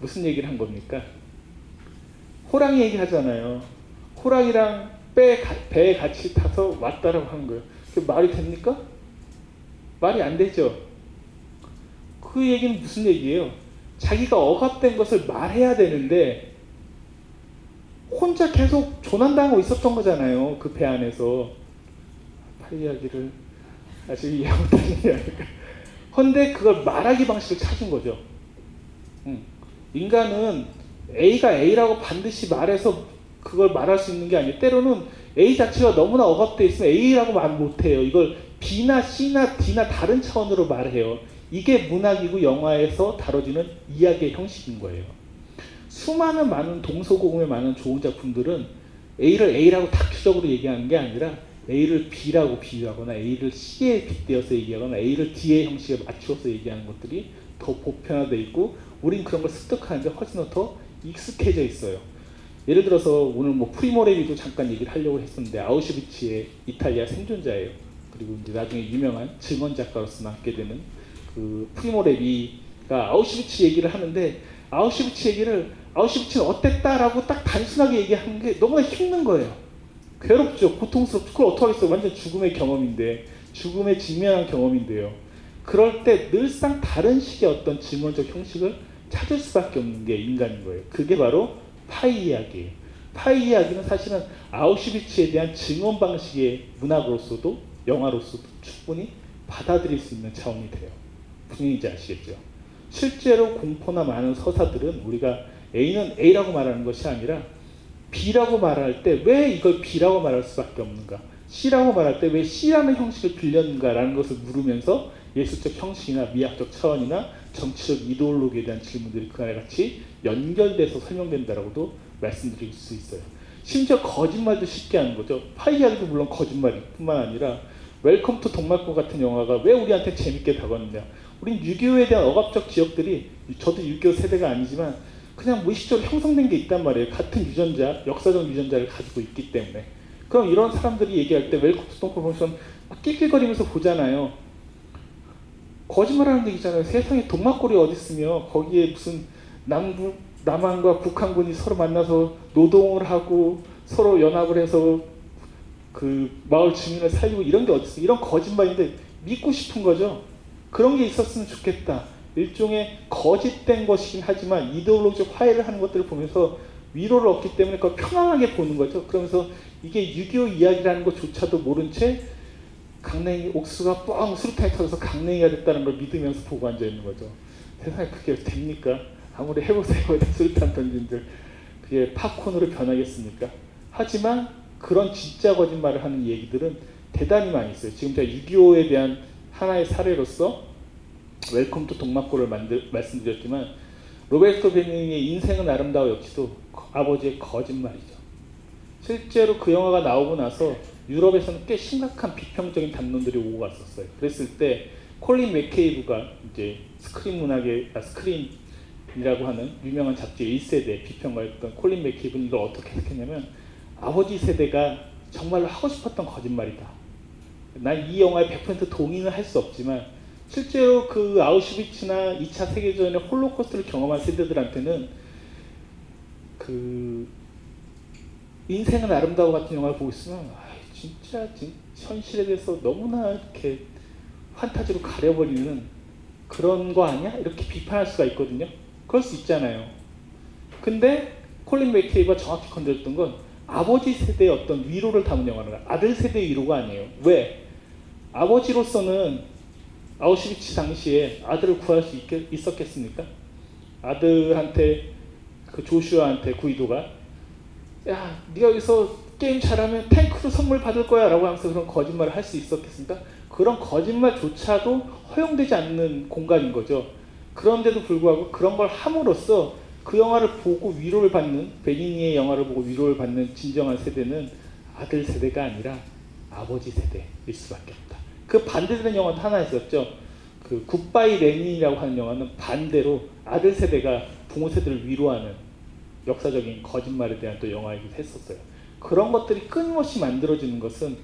무슨 얘기를 한 겁니까? 호랑이 얘기 하잖아요. 호랑이랑 배, 배에 같이 타서 왔다라고 하는 거예요. 그 말이 됩니까? 말이 안 되죠. 그 얘기는 무슨 얘기예요? 자기가 억압된 것을 말해야 되는데 혼자 계속 조난당하고 있었던 거잖아요. 그 배 안에서. 팔 이야기를 아직 이해 못하는 이야기가. 헌데 그걸 말하기 방식을 찾은 거죠. 응. 인간은 A가 A라고 반드시 말해서 그걸 말할 수 있는 게 아니에요. 때로는 A 자체가 너무나 억압되어 있으면 A라고 말 못해요. 이걸 B나 C나 D나 다른 차원으로 말해요. 이게 문학이고 영화에서 다뤄지는 이야기의 형식인 거예요. 수많은 많은 동서고금의 많은 좋은 작품들은 A를 A라고 다큐적으로 얘기하는 게 아니라 A를 B라고 비유하거나 A를 C에 빗대어서 얘기하거나 A를 D의 형식에 맞추어서 얘기하는 것들이 더 보편화되어 있고 우린 그런 걸 습득하는데 훨씬 더 익숙해져 있어요. 예를 들어서 오늘 뭐 프리모레비도 잠깐 얘기를 하려고 했었는데 아우슈비츠의 이탈리아 생존자예요. 그리고 이제 나중에 유명한 증언 작가로서 남게 되는 그 프리모 레비가 아우슈비츠 얘기를 하는데 아우슈비츠 얘기를 아우슈비츠는 어땠다라고 딱 단순하게 얘기하는 게 너무나 힘든 거예요. 괴롭죠. 고통스럽죠. 그걸 어떡하겠어요. 완전 죽음의 경험인데 죽음에 직면한 경험인데요. 그럴 때 늘상 다른 식의 어떤 증언적 형식을 찾을 수밖에 없는 게 인간인 거예요. 그게 바로 파이 이야기예요. 파이 이야기는 사실은 아우슈비츠에 대한 증언 방식의 문학으로서도 영화로서도 충분히 받아들일 수 있는 차원이 돼요. 얘기인지 아시겠죠? 실제로 공포나 많은 서사들은 우리가 A는 A라고 말하는 것이 아니라 B라고 말할 때 왜 이걸 B라고 말할 수밖에 없는가? C라고 말할 때 왜 C라는 형식을 빌렸는가라는 것을 물으면서 예술적 형식이나 미학적 차원이나 정치적 이데올로기에 대한 질문들이 그 안에 같이 연결돼서 설명된다라고도 말씀드릴 수 있어요. 심지어 거짓말도 쉽게 하는 거죠. 파이아도 물론 거짓말일 뿐만 아니라 Welcome to 동막골 같은 영화가 왜 우리한테 재밌게 다가왔느냐. 우린 6.25에 대한 억압적 기억들이 저도 6.25 세대가 아니지만 그냥 무의식적으로 형성된 게 있단 말이에요. 같은 유전자, 역사적 유전자를 가지고 있기 때문에. 그럼 이런 사람들이 얘기할 때 Welcome to 동막골 보면 막 낄낄거리면서 보잖아요. 거짓말하는 얘기잖아요. 세상에 동막골이 어디 있으며 거기에 무슨 남부 남한과 북한군이 서로 만나서 노동을 하고 서로 연합을 해서 그 마을 주민을 살리고 이런 게 어디 있어? 이런 거짓말인데 믿고 싶은 거죠. 그런 게 있었으면 좋겠다. 일종의 거짓된 것이긴 하지만 이데올로기적 화해를 하는 것들을 보면서 위로를 얻기 때문에 그걸 편안하게 보는 거죠. 그러면서 이게 6.25 이야기라는 것조차도 모른 채 강냉이 옥수가 뻥 수류탄이 터져서 강냉이가 됐다는 걸 믿으면서 보고 앉아 있는 거죠. 세상에 그게 됩니까? 아무리 해보세요. 수류탄 던진들 그게 팝콘으로 변하겠습니까? 하지만 그런 진짜 거짓말을 하는 얘기들은 대단히 많이 있어요. 지금 제가 6.25에 대한 하나의 사례로서 Welcome to 동막골을 만들, 말씀드렸지만 로베르토 베니니의 인생은 아름다워 역시도 아버지의 거짓말이죠. 실제로 그 영화가 나오고 나서 유럽에서는 꽤 심각한 비평적인 담론들이 오고 갔었어요. 그랬을 때 콜린 맥케이브가 이제 스크린 문학의 아, 스크린이라고 하는 유명한 잡지 1세대 비평가였던 콜린 맥케이브는 이걸 어떻게 해석했냐면 아버지 세대가 정말로 하고 싶었던 거짓말이다. 난 이 영화에 100% 동의는 할 수 없지만 실제로 그 아우슈비츠나 2차 세계대전의 홀로코스트를 경험한 세대들한테는 그 인생은 아름다워 같은 영화를 보고 있으면 아, 진짜 진, 현실에 대해서 너무나 이렇게 환타지로 가려버리는 그런 거 아니야? 이렇게 비판할 수가 있거든요. 그럴 수 있잖아요. 근데 콜린 맥케이가 정확히 건드렸던 건 아버지 세대의 어떤 위로를 담은 영화는 아들 세대의 위로가 아니에요. 왜? 아버지로서는 아우슈비츠 당시에 아들을 구할 수 있겠, 있었겠습니까? 아들한테 그 조슈아한테 구이도가 야 네가 여기서 게임 잘하면 탱크로 선물 받을 거야 라고 하면서 그런 거짓말을 할 수 있었겠습니까? 그런 거짓말조차도 허용되지 않는 공간인 거죠. 그런데도 불구하고 그런 걸 함으로써 그 영화를 보고 위로를 받는 베니니의 영화를 보고 위로를 받는 진정한 세대는 아들 세대가 아니라 아버지 세대일 수밖에 없다. 그 반대되는 영화도 하나 있었죠. 그 굿바이 레닌이라고 하는 영화는 반대로 아들 세대가 부모 세대를 위로하는 역사적인 거짓말에 대한 또 영화이기도 했었어요. 그런 것들이 끊임없이 만들어지는 것은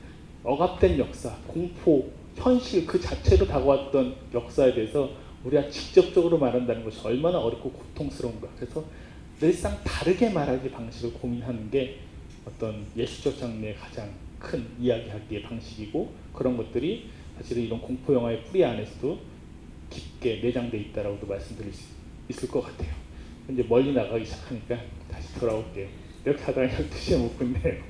억압된 역사, 공포, 현실 그 자체로 다가왔던 역사에 대해서 우리가 직접적으로 말한다는 것이 얼마나 어렵고 고통스러운가. 그래서 늘상 다르게 말하기 방식을 고민하는 게 어떤 예술적 장르의 가장 큰 이야기하기의 방식이고 그런 것들이 사실은 이런 공포 영화의 뿌리 안에서도 깊게 내장돼 있다라고도 말씀드릴 수 있을 것 같아요. 이제 멀리 나가기 시작하니까 다시 돌아올게요. 이렇게 하다가 12시에 못 끝내요.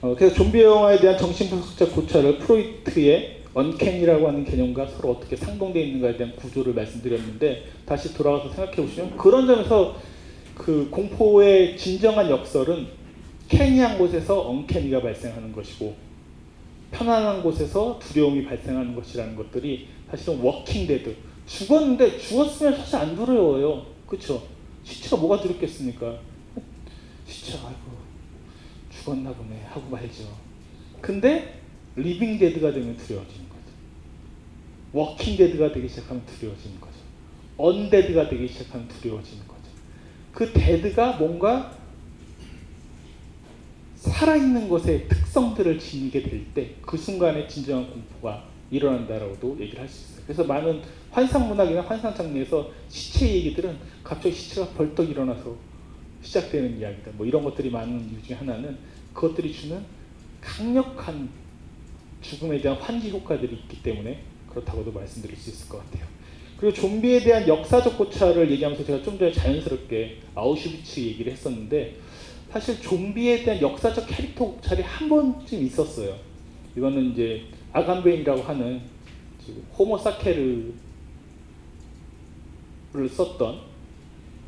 어, 그래서 좀비 영화에 대한 정신분석적 고찰을 프로이트의 uncanny라고 하는 개념과 서로 어떻게 상동되어 있는가에 대한 구조를 말씀드렸는데 다시 돌아가서 생각해 보시면 그런 점에서 그 공포의 진정한 역설은 canny한 곳에서 uncanny가 발생하는 것이고 편안한 곳에서 두려움이 발생하는 것이라는 것들이 사실은 walking dead 죽었는데 죽었으면 사실 안 두려워요. 그쵸? 시체가 뭐가 두렵겠습니까? 시체 아이고 죽었나 보네. 하고 말죠. 근데 living dead가 되면 두려워지는 거죠. walking dead가 되기 시작하면 두려워지는 거죠. undead가 되기 시작하면 두려워지는 거죠. 그 dead가 뭔가 살아있는 것의 특성들을 지니게 될 때 그 순간에 진정한 공포가 일어난다라고도 얘기를 할 수 있어요. 그래서 많은 환상 문학이나 환상 장르에서 시체 얘기들은 갑자기 시체가 벌떡 일어나서 시작되는 이야기다. 뭐 이런 것들이 많은 이유 중에 하나는 그것들이 주는 강력한 죽음에 대한 환기 효과들이 있기 때문에 그렇다고도 말씀드릴 수 있을 것 같아요. 그리고 좀비에 대한 역사적 고찰을 얘기하면서 제가 좀 전에 자연스럽게 아우슈비츠 얘기를 했었는데 사실 좀비에 대한 역사적 캐릭터 고찰이 한 번쯤 있었어요. 이거는 이제 아감벤이라고 하는 Homo Sacer를 썼던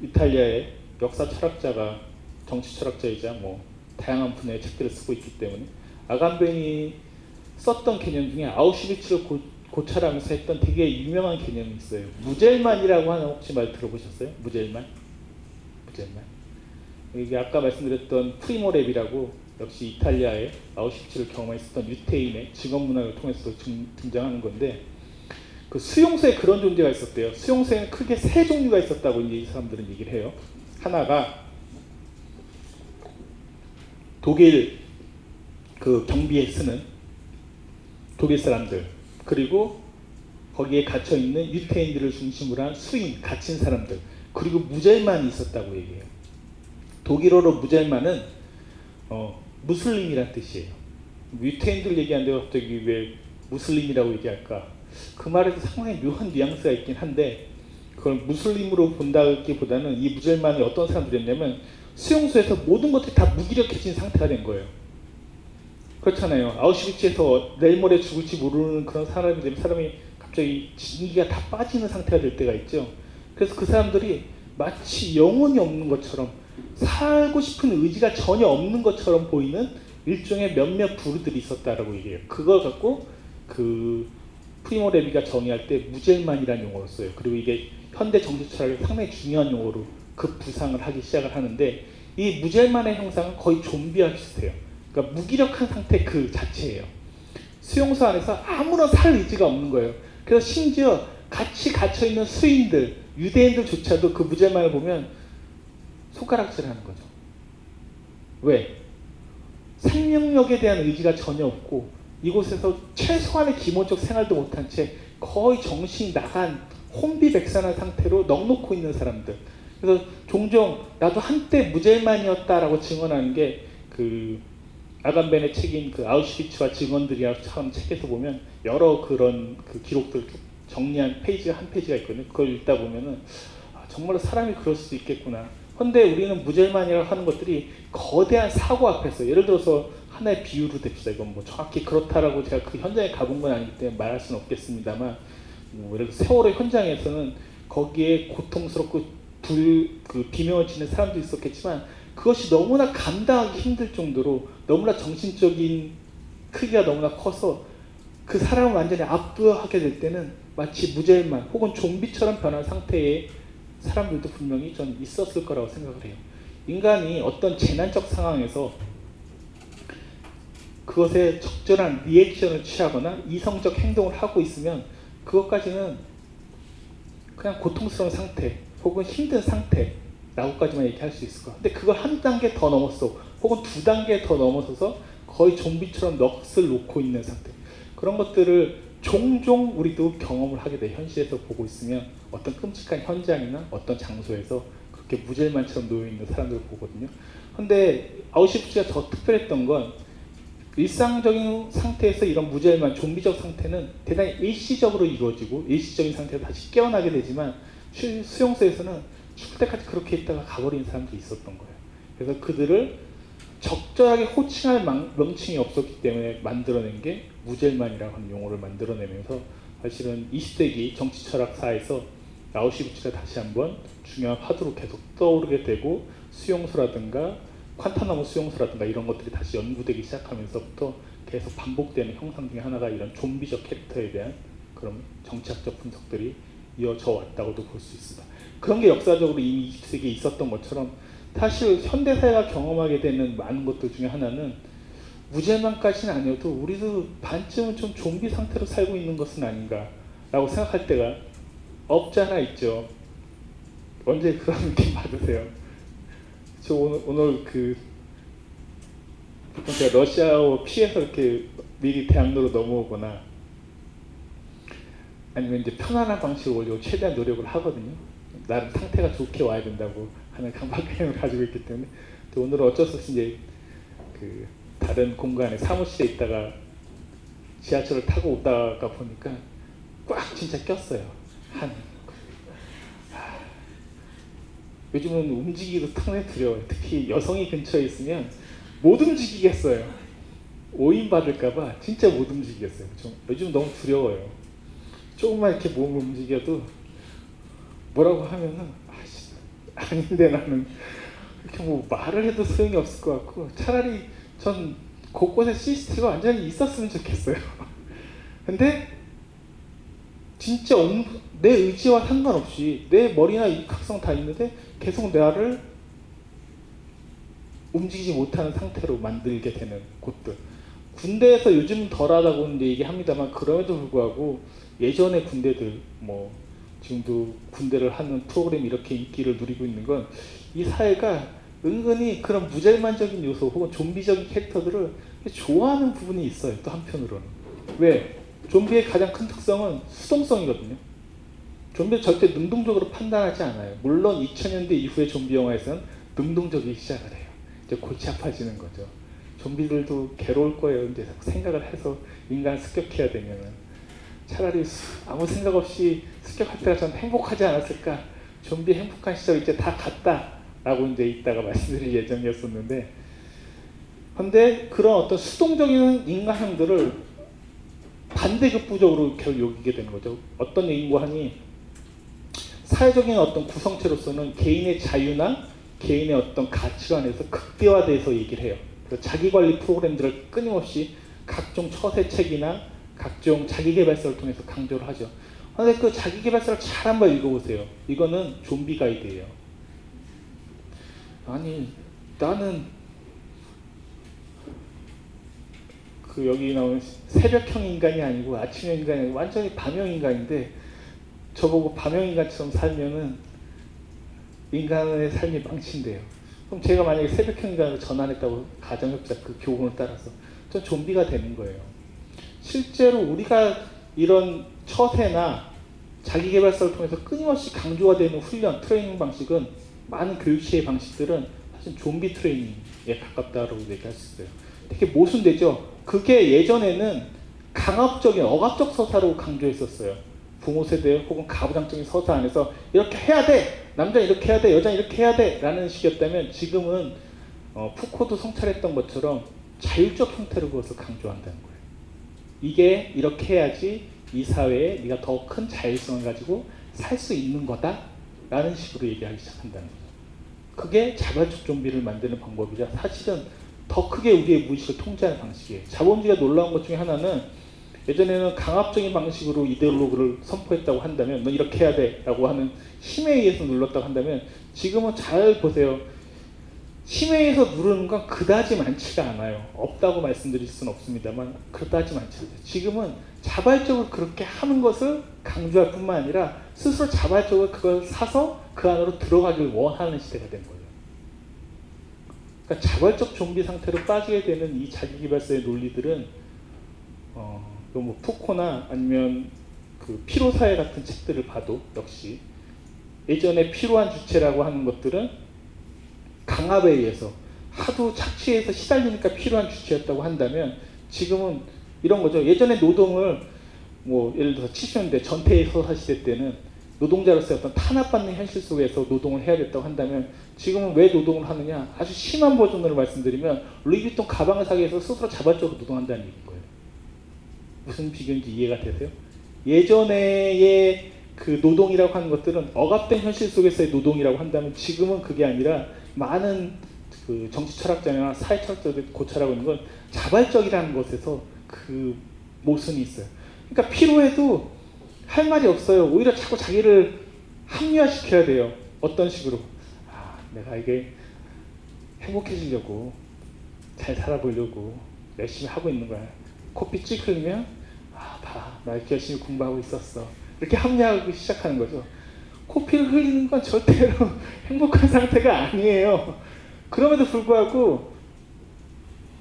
이탈리아의 역사 철학자가 정치 철학자이자 뭐 다양한 분야의 책들을 쓰고 있기 때문에 아감벤이 썼던 개념 중에 아우슈비츠를 고, 고찰하면서 했던 되게 유명한 개념이 있어요. Muselmann이라고 하는 혹시 말 들어보셨어요? Muselmann? Muselmann? 이게 아까 말씀드렸던 프리모 레비라고 역시 이탈리아의 아우슈비츠를 경험했었던 유태인의 직업 문학을 통해서 등장하는 건데 그 수용소에 그런 존재가 있었대요. 수용소에는 크게 세 종류가 있었다고 이제 이 사람들은 얘기를 해요. 하나가 독일 그 경비에 쓰는 독일 사람들 그리고 거기에 갇혀 있는 유태인들을 중심으로 한 수인 갇힌 사람들 그리고 무젤만이 있었다고 얘기해요. 독일어로 무젤만은 어, 무슬림이란 뜻이에요. 유태인들 얘기하는데 갑자기 왜 무슬림이라고 얘기할까? 그 말에도 상당히 묘한 뉘앙스가 있긴 한데 그걸 무슬림으로 본다기보다는 이 무젤만이 어떤 사람들이었냐면 수용소에서 모든 것들이 다 무기력해진 상태가 된 거예요. 그렇잖아요. 아우슈비츠에서 내일 모레 죽을지 모르는 그런 사람이 되면 사람이 갑자기 진기가 다 빠지는 상태가 될 때가 있죠. 그래서 그 사람들이 마치 영혼이 없는 것처럼 살고 싶은 의지가 전혀 없는 것처럼 보이는 일종의 몇몇 부류들이 있었다라고 얘기해요. 그걸 갖고 그 프리모 레비가 정의할 때 무젤만이라는 용어를 써요. 그리고 이게 현대 정치 철학의 상당히 중요한 용어로 그 부상을 하기 시작을 하는데 이 무젤만의 형상은 거의 좀비와 비슷해요. 그러니까 무기력한 상태 그 자체예요. 수용소 안에서 아무런 살 의지가 없는 거예요. 그래서 심지어 같이 갇혀 있는 수인들, 유대인들조차도 그 무젤만을 보면 손가락질 하는 거죠. 왜? 생명력에 대한 의지가 전혀 없고 이곳에서 최소한의 기본적 생활도 못한 채 거의 정신이 나간 혼비백산한 상태로 넉놓고 있는 사람들. 그래서 종종 나도 한때 무젤만이었다라고 증언하는 게 그 아간벤의 책인 그 아우슈비츠와 증언들이라고 처음 책에서 보면 여러 그런 그 기록들 정리한 페이지가 한 페이지가 있거든요. 그걸 읽다 보면은 아, 정말로 사람이 그럴 수도 있겠구나. 근데 우리는 무젤만이라고 하는 것들이 거대한 사고 앞에서 예를 들어서 하나의 비유로 댑시다. 이건 뭐 정확히 그렇다라고 제가 그 현장에 가본 건 아니기 때문에 말할 수는 없겠습니다만 뭐 예를 들어 세월호 현장에서는 거기에 고통스럽고 불, 그 비명을 치는 사람도 있었겠지만 그것이 너무나 감당하기 힘들 정도로 너무나 정신적인 크기가 너무나 커서 그 사람을 완전히 압도하게 될 때는 마치 무젤만 혹은 좀비처럼 변한 상태의 사람들도 분명히 전 있었을 거라고 생각을 해요. 인간이 어떤 재난적 상황에서 그것에 적절한 리액션을 취하거나 이성적 행동을 하고 있으면 그것까지는 그냥 고통스러운 상태 혹은 힘든 상태라고까지만 얘기할 수 있을 거야. 근데 그걸 한 단계 더 넘었어. 혹은 두 단계 더 넘어서서 거의 좀비처럼 넋을 놓고 있는 상태. 그런 것들을 종종 우리도 경험을 하게 돼. 현실에서 보고 있으면 어떤 끔찍한 현장이나 어떤 장소에서 그렇게 무젤만처럼 놓여 있는 사람들을 보거든요. 근데 아우슈비츠가 더 특별했던 건 일상적인 상태에서 이런 무젤만 좀비적 상태는 대단히 일시적으로 이루어지고 일시적인 상태에서 다시 깨어나게 되지만 실- 수용소에서는 죽을 때까지 그렇게 있다가 가버리는 사람들이 있었던 거예요. 그래서 그들을 적절하게 호칭할 망- 명칭이 없었기 때문에 만들어낸 게 무젤만이라고 하는 용어를 만들어내면서 사실은 20세기 정치 철학사에서 아우슈비츠가 다시 한번 중요한 화두로 계속 떠오르게 되고 수용소라든가 콴타나무 수용소라든가 이런 것들이 다시 연구되기 시작하면서부터 계속 반복되는 형상 중에 하나가 이런 좀비적 캐릭터에 대한 그런 정치학적 분석들이 이어져 왔다고도 볼 수 있습니다. 그런 게 역사적으로 이미 20세기에 있었던 것처럼 사실 현대사회가 경험하게 되는 많은 것들 중에 하나는 무죄만까지는 아니어도 우리도 반쯤은 좀 좀비 상태로 살고 있는 것은 아닌가라고 생각할 때가 없지 않아 있죠. 언제 그런 느낌 받으세요? 저 오늘, 오늘 그 보통 제가 러시아어 피해서 이렇게 미리 대학로로 넘어오거나 아니면 이제 편안한 방식으로 최대한 노력을 하거든요. 나름 상태가 좋게 와야 된다고 하는 강박관념을 가지고 있기 때문에 또 오늘은 어쩔 수 없이 이제 그 다른 공간에 사무실에 있다가 지하철을 타고 오다가 보니까 꽉 진짜 꼈어요. 한 아, 요즘은 움직이기도 상당히 두려워요. 특히 여성이 근처에 있으면 못 움직이겠어요. 오인 받을까봐 진짜 못 움직이겠어요. 좀 요즘 너무 두려워요. 조금만 이렇게 몸을 움직여도 뭐라고 하면은 아씨 아닌데 나는 이렇게 뭐 말을 해도 소용이 없을 것 같고 차라리 전 곳곳에 CCTV가 완전히 있었으면 좋겠어요. 근데 진짜 온- 내 의지와 상관없이 내 머리나 이 각성 다 있는데 계속 나를 움직이지 못하는 상태로 만들게 되는 곳들. 군대에서 요즘 덜 하다고 이제 얘기합니다만 그럼에도 불구하고 예전의 군대들 뭐 지금도 군대를 하는 프로그램이 이렇게 인기를 누리고 있는 건 이 사회가 은근히 그런 무젤만적인 요소 혹은 좀비적인 캐릭터들을 좋아하는 부분이 있어요. 또 한편으로는 왜 좀비의 가장 큰 특성은 수동성이거든요. 좀비 절대 능동적으로 판단하지 않아요. 물론 2000년대 이후의 좀비 영화에서는 능동적이기 시작을 해요. 이제 골치 아파지는 거죠. 좀비들도 괴로울 거예요. 이제 생각을 해서 인간을 습격해야 되면은 차라리 수- 아무 생각 없이 습격할 때가 전 행복하지 않았을까. 좀비 행복한 시절 이제 다 갔다 라고 이제 이따가 말씀드릴 예정이었었는데, 근데 그런 어떤 수동적인 인간형들을 반대급부적으로 결국 여기게 되는 거죠. 어떤 얘기인고 하니 사회적인 어떤 구성체로서는 개인의 자유나 개인의 어떤 가치관에서 극대화돼서 얘기를 해요. 자기관리 프로그램들을 끊임없이 각종 처세책이나 각종 자기개발서를 통해서 강조를 하죠. 그런데 그 자기개발서를 잘 한번 읽어보세요. 이거는 좀비 가이드예요. 아니 나는 그 여기 나오는 새벽형 인간이 아니고 아침형 인간이 아니고 완전히 밤형 인간인데 저보고 밤형 인간처럼 살면은 인간의 삶이 망친대요. 그럼 제가 만약에 새벽형 인간으로 전환했다고 가정해보자 그 교훈을 따라서 전 좀비가 되는 거예요. 실제로 우리가 이런 처세나 자기개발서를 통해서 끊임없이 강조가 되는 훈련, 트레이닝 방식은 많은 교육시의 방식들은 사실 좀비 트레이닝에 가깝다고 얘기할 수 있어요. 되게 모순되죠. 그게 예전에는 강압적인 억압적 서사로 강조했었어요. 부모 세대 혹은 가부장적인 서사 안에서 이렇게 해야 돼, 남자 이렇게 해야 돼, 여자 이렇게 해야 돼 라는 식이었다면 지금은 어, 푸코도 성찰했던 것처럼 자율적 형태로 그것을 강조한다는 거예요. 이게 이렇게 해야지 이 사회에 네가 더 큰 자율성을 가지고 살 수 있는 거다 라는 식으로 얘기하기 시작한다는 거죠. 그게 자발적 좀비를 만드는 방법이자 사실은 더 크게 우리의 무의식을 통제하는 방식이에요. 자본주의가 놀라운 것 중에 하나는 예전에는 강압적인 방식으로 이데올로기를 선포했다고 한다면 너 이렇게 해야 돼라고 하는 힘에 의해서 눌렀다고 한다면 지금은 잘 보세요. 심해에서 누르는 건 그다지 많지가 않아요. 없다고 말씀드릴 수는 없습니다만 그다지 많지 않아요. 지금은 자발적으로 그렇게 하는 것을 강조할 뿐만 아니라 스스로 자발적으로 그걸 사서 그 안으로 들어가길 원하는 시대가 된 거예요. 그러니까 자발적 좀비 상태로 빠지게 되는 이 자기개발서의 논리들은 어, 뭐 푸코나 아니면 그 피로사회 같은 책들을 봐도 역시 예전에 필요한 주체라고 하는 것들은 강압에 의해서 하도 착취해서 시달리니까 필요한 주체였다고 한다면 지금은 이런 거죠. 예전에 노동을 뭐 예를 들어서 70년대 전태의 서사 시대 때는 노동자로서의 어떤 탄압받는 현실 속에서 노동을 해야 됐다고 한다면 지금은 왜 노동을 하느냐 아주 심한 버전으로 말씀드리면 루이비통 가방을 사기 위해서 스스로 자발적으로 노동한다는 얘기인 거예요. 무슨 비교인지 이해가 되세요? 예전에의 그 노동이라고 하는 것들은 억압된 현실 속에서의 노동이라고 한다면 지금은 그게 아니라 많은 그 정치 철학자나 사회 철학자들이 고찰하고 있는 건 자발적이라는 것에서 그 모순이 있어요. 그러니까 필요해도 할 말이 없어요. 오히려 자꾸 자기를 합리화시켜야 돼요. 어떤 식으로? 아, 내가 이게 행복해지려고 잘 살아보려고 열심히 하고 있는 거야. 코피 찌 흘리면 아, 봐, 나 이렇게 열심히 공부하고 있었어. 이렇게 합리화하기 시작하는 거죠. 코피를 흘리는 건 절대로 행복한 상태가 아니에요. 그럼에도 불구하고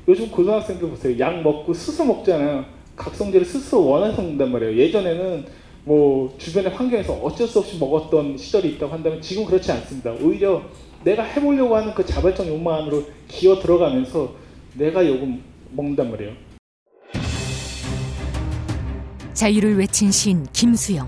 요즘 고등학생들 보세요. 약 먹고 스스 먹잖아요. 각성제를 스스로 원해서 먹는단 말이에요. 예전에는 뭐 주변의 환경에서 어쩔 수 없이 먹었던 시절이 있다고 한다면 지금 그렇지 않습니다. 오히려 내가 해보려고 하는 그 자발적 욕망 안으로 기어 들어가면서 내가 요금 먹는단 말이에요. 자유를 외친 시인 김수영,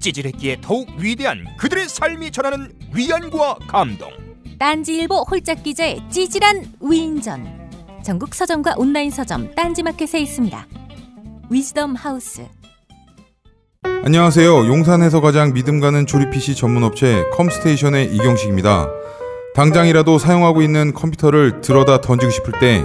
찌질했기에 더욱 위대한 그들의 삶이 전하는 위안과 감동. 딴지일보 홀짝 기자의 찌질한 위인전. 전국 서점과 온라인 서점 딴지마켓에 있습니다. 위즈덤 하우스. 안녕하세요. 용산에서 가장 믿음 가는 조립 PC 전문 업체 컴스테이션의 이경식입니다. 당장이라도 사용하고 있는 컴퓨터를 들어다 던지고 싶을 때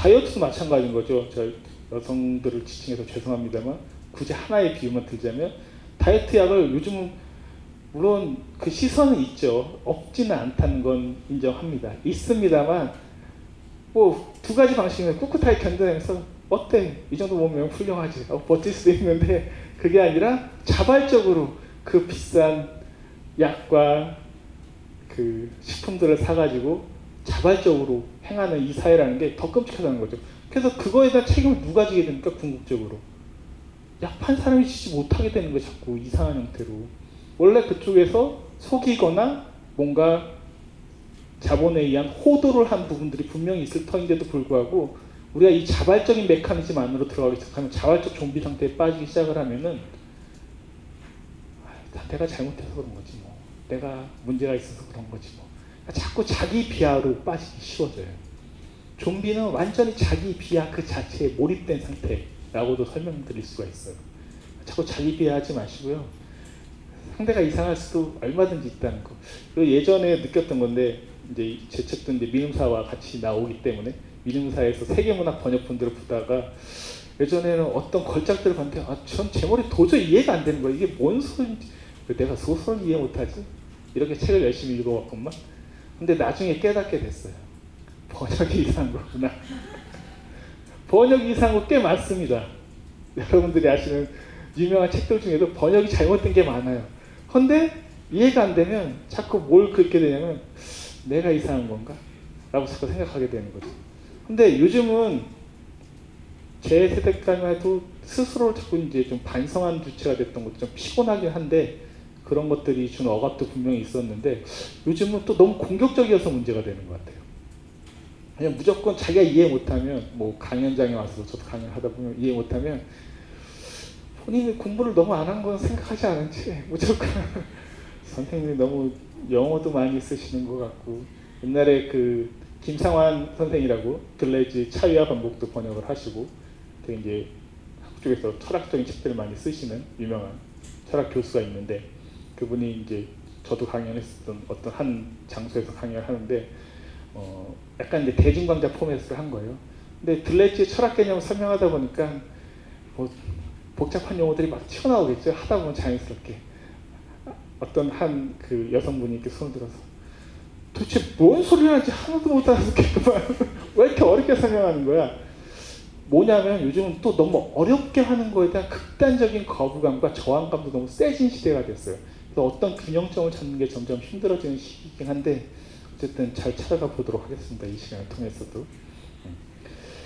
다이어트도 마찬가지인 거죠. 저 여성들을 지칭해서 죄송합니다만 굳이 하나의 비유만 들자면 다이어트 약을 요즘은 물론 그 시선은 있죠. 없지는 않다는 건 인정합니다. 있습니다만 뭐 두 가지 방식은 꿋꿋하게 견뎌내면서 어때? 이 정도 몸면 훌륭하지. 어, 버틸 수도 있는데 그게 아니라 자발적으로 그 비싼 약과 그 식품들을 사가지고 자발적으로 행하는 이 사회라는 게 더 끔찍하다는 거죠. 그래서 그거에 대한 책임을 누가 지게 됩니까? 궁극적으로. 약판 사람이 지지 못하게 되는 거 자꾸 이상한 형태로. 원래 그쪽에서 속이거나 뭔가 자본에 의한 호도를 한 부분들이 분명히 있을 터인데도 불구하고 우리가 이 자발적인 메커니즘 안으로 들어가기 시작하면 자발적 좀비 상태에 빠지기 시작을 하면은 아, 내가 잘못해서 그런 거지 뭐 내가 문제가 있어서 그런 거지 뭐 자꾸 자기 비하로 빠지기 쉬워져요 좀비는 완전히 자기 비하 그 자체에 몰입된 상태라고도 설명드릴 수가 있어요 자꾸 자기 비하하지 마시고요 상대가 이상할 수도 얼마든지 있다는 거. 그 예전에 느꼈던 건데 이제 제 책도 이제 민음사와 같이 나오기 때문에 민음사에서 세계문학 번역본들을 보다가 예전에는 어떤 걸작들을 봤는데 아, 전 제 머리 도저히 이해가 안 되는 거예요. 이게 뭔 소리인지 내가 소설을 이해 못하지? 이렇게 책을 열심히 읽어봤건만 근데 나중에 깨닫게 됐어요. 번역이 이상한 거구나. 번역이 이상한 거 꽤 많습니다. 여러분들이 아시는 유명한 책들 중에도 번역이 잘못된 게 많아요. 근데 이해가 안 되면 자꾸 뭘 긁게 되냐면 내가 이상한 건가? 라고 자꾸 생각하게 되는 거죠. 근데 요즘은 제 세대까지만 해도 스스로를 자꾸 이제 좀 반성한 주체가 됐던 것도 좀 피곤하긴 한데 그런 것들이 준 억압도 분명히 있었는데 요즘은 또 너무 공격적이어서 문제가 되는 것 같아요. 그냥 무조건 자기가 이해 못하면 뭐 강연장에 와서 저도 강연 하다 보면 이해 못하면 본인이 공부를 너무 안 한 건 생각하지 않은지 무조건 선생님이 너무 영어도 많이 쓰시는 것 같고 옛날에 그 김상환 선생이라고 들레지 차위와 반복도 번역을 하시고 되게 이제 한국 쪽에서 철학적인 책들을 많이 쓰시는 유명한 철학 교수가 있는데 그분이 이제 저도 강연했었던 어떤 한 장소에서 강연을 하는데 어 약간 이제 대중 강좌 포맷으로 한 거예요. 근데 들레지의 철학 개념을 설명하다 보니까 뭐 복잡한 용어들이 막 튀어나오겠죠. 하다 보면 자연스럽게 어떤 한 그 여성분이 이렇게 손을 들어서 도대체 뭔 소리를 하는지 하나도 못 알아듣겠구만. 왜 이렇게 어렵게 설명하는 거야? 뭐냐면 요즘은 또 너무 어렵게 하는 거에 대한 극단적인 거부감과 저항감도 너무 세진 시대가 됐어요. 어떤 균형점을 찾는 게 점점 힘들어지는 시기이긴 한데 어쨌든 잘 찾아가 보도록 하겠습니다. 이 시간을 통해서도.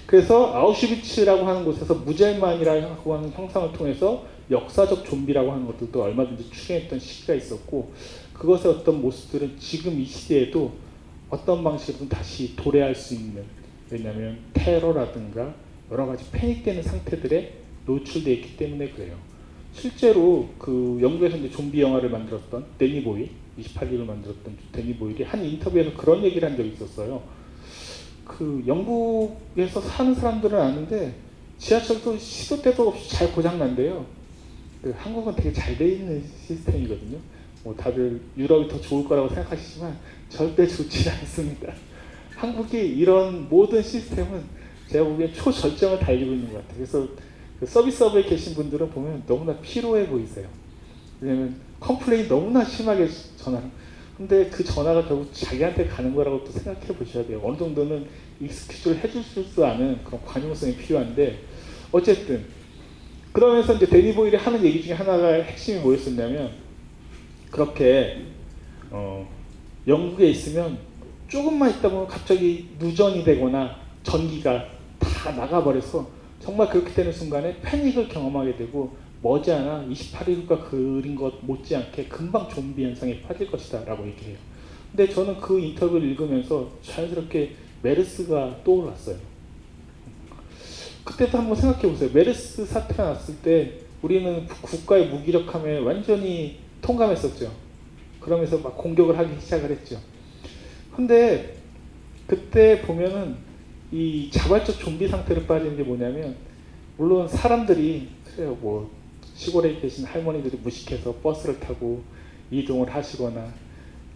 그래서 아우슈비츠라고 하는 곳에서 무젤만이라고 하는 형상을 통해서 역사적 좀비라고 하는 것들도 얼마든지 추정했던 시기가 있었고 그것의 어떤 모습들은 지금 이 시대에도 어떤 방식으로든 다시 도래할 수 있는 왜냐하면 테러라든가 여러 가지 패닉되는 상태들에 노출되어 있기 때문에 그래요. 실제로 그 영국에서 이제 좀비 영화를 만들었던 데니 보일, 28일을 만들었던 데니 보일이 한 인터뷰에서 그런 얘기를 한 적이 있었어요. 그 영국에서 사는 사람들은 아는데 지하철도 시도 때도 없이 잘 고장난대요. 그 한국은 되게 잘 돼 있는 시스템이거든요. 뭐 다들 유럽이 더 좋을 거라고 생각하시지만 절대 좋지 않습니다. 한국이 이런 모든 시스템은 제가 보기엔 초절정을 달리고 있는 것 같아요. 그래서 그 서비스업에 계신 분들은 보면 너무나 피로해 보이세요. 왜냐면 complain 너무나 심하게 전화. 근데 그 전화가 결국 자기한테 가는 거라고 또 생각해 보셔야 돼요. 어느 정도는 익스큐즈를 해줄 수 아는 그런 관용성이 필요한데 어쨌든 그러면서 이제 데니 보일이 하는 얘기 중에 하나가 핵심이 뭐였었냐면 그렇게 어, 영국에 있으면 조금만 있다 보면 갑자기 누전이 되거나 전기가 다 나가버려서 정말 그렇게 되는 순간에 패닉을 경험하게 되고 머지않아 28일과 그린 것 못지않게 금방 좀비 현상에 빠질 것이다 라고 얘기해요. 근데 저는 그 인터뷰를 읽으면서 자연스럽게 메르스가 떠올랐어요. 그때도 한번 생각해 보세요. 메르스 사태가 났을 때 우리는 국가의 무기력함에 완전히 통감했었죠. 그러면서 막 공격을 하기 시작을 했죠. 근데 그때 보면은 이 자발적 좀비 상태로 빠지는 게 뭐냐면 물론 사람들이 그래요 뭐 시골에 계신 할머니들이 무식해서 버스를 타고 이동을 하시거나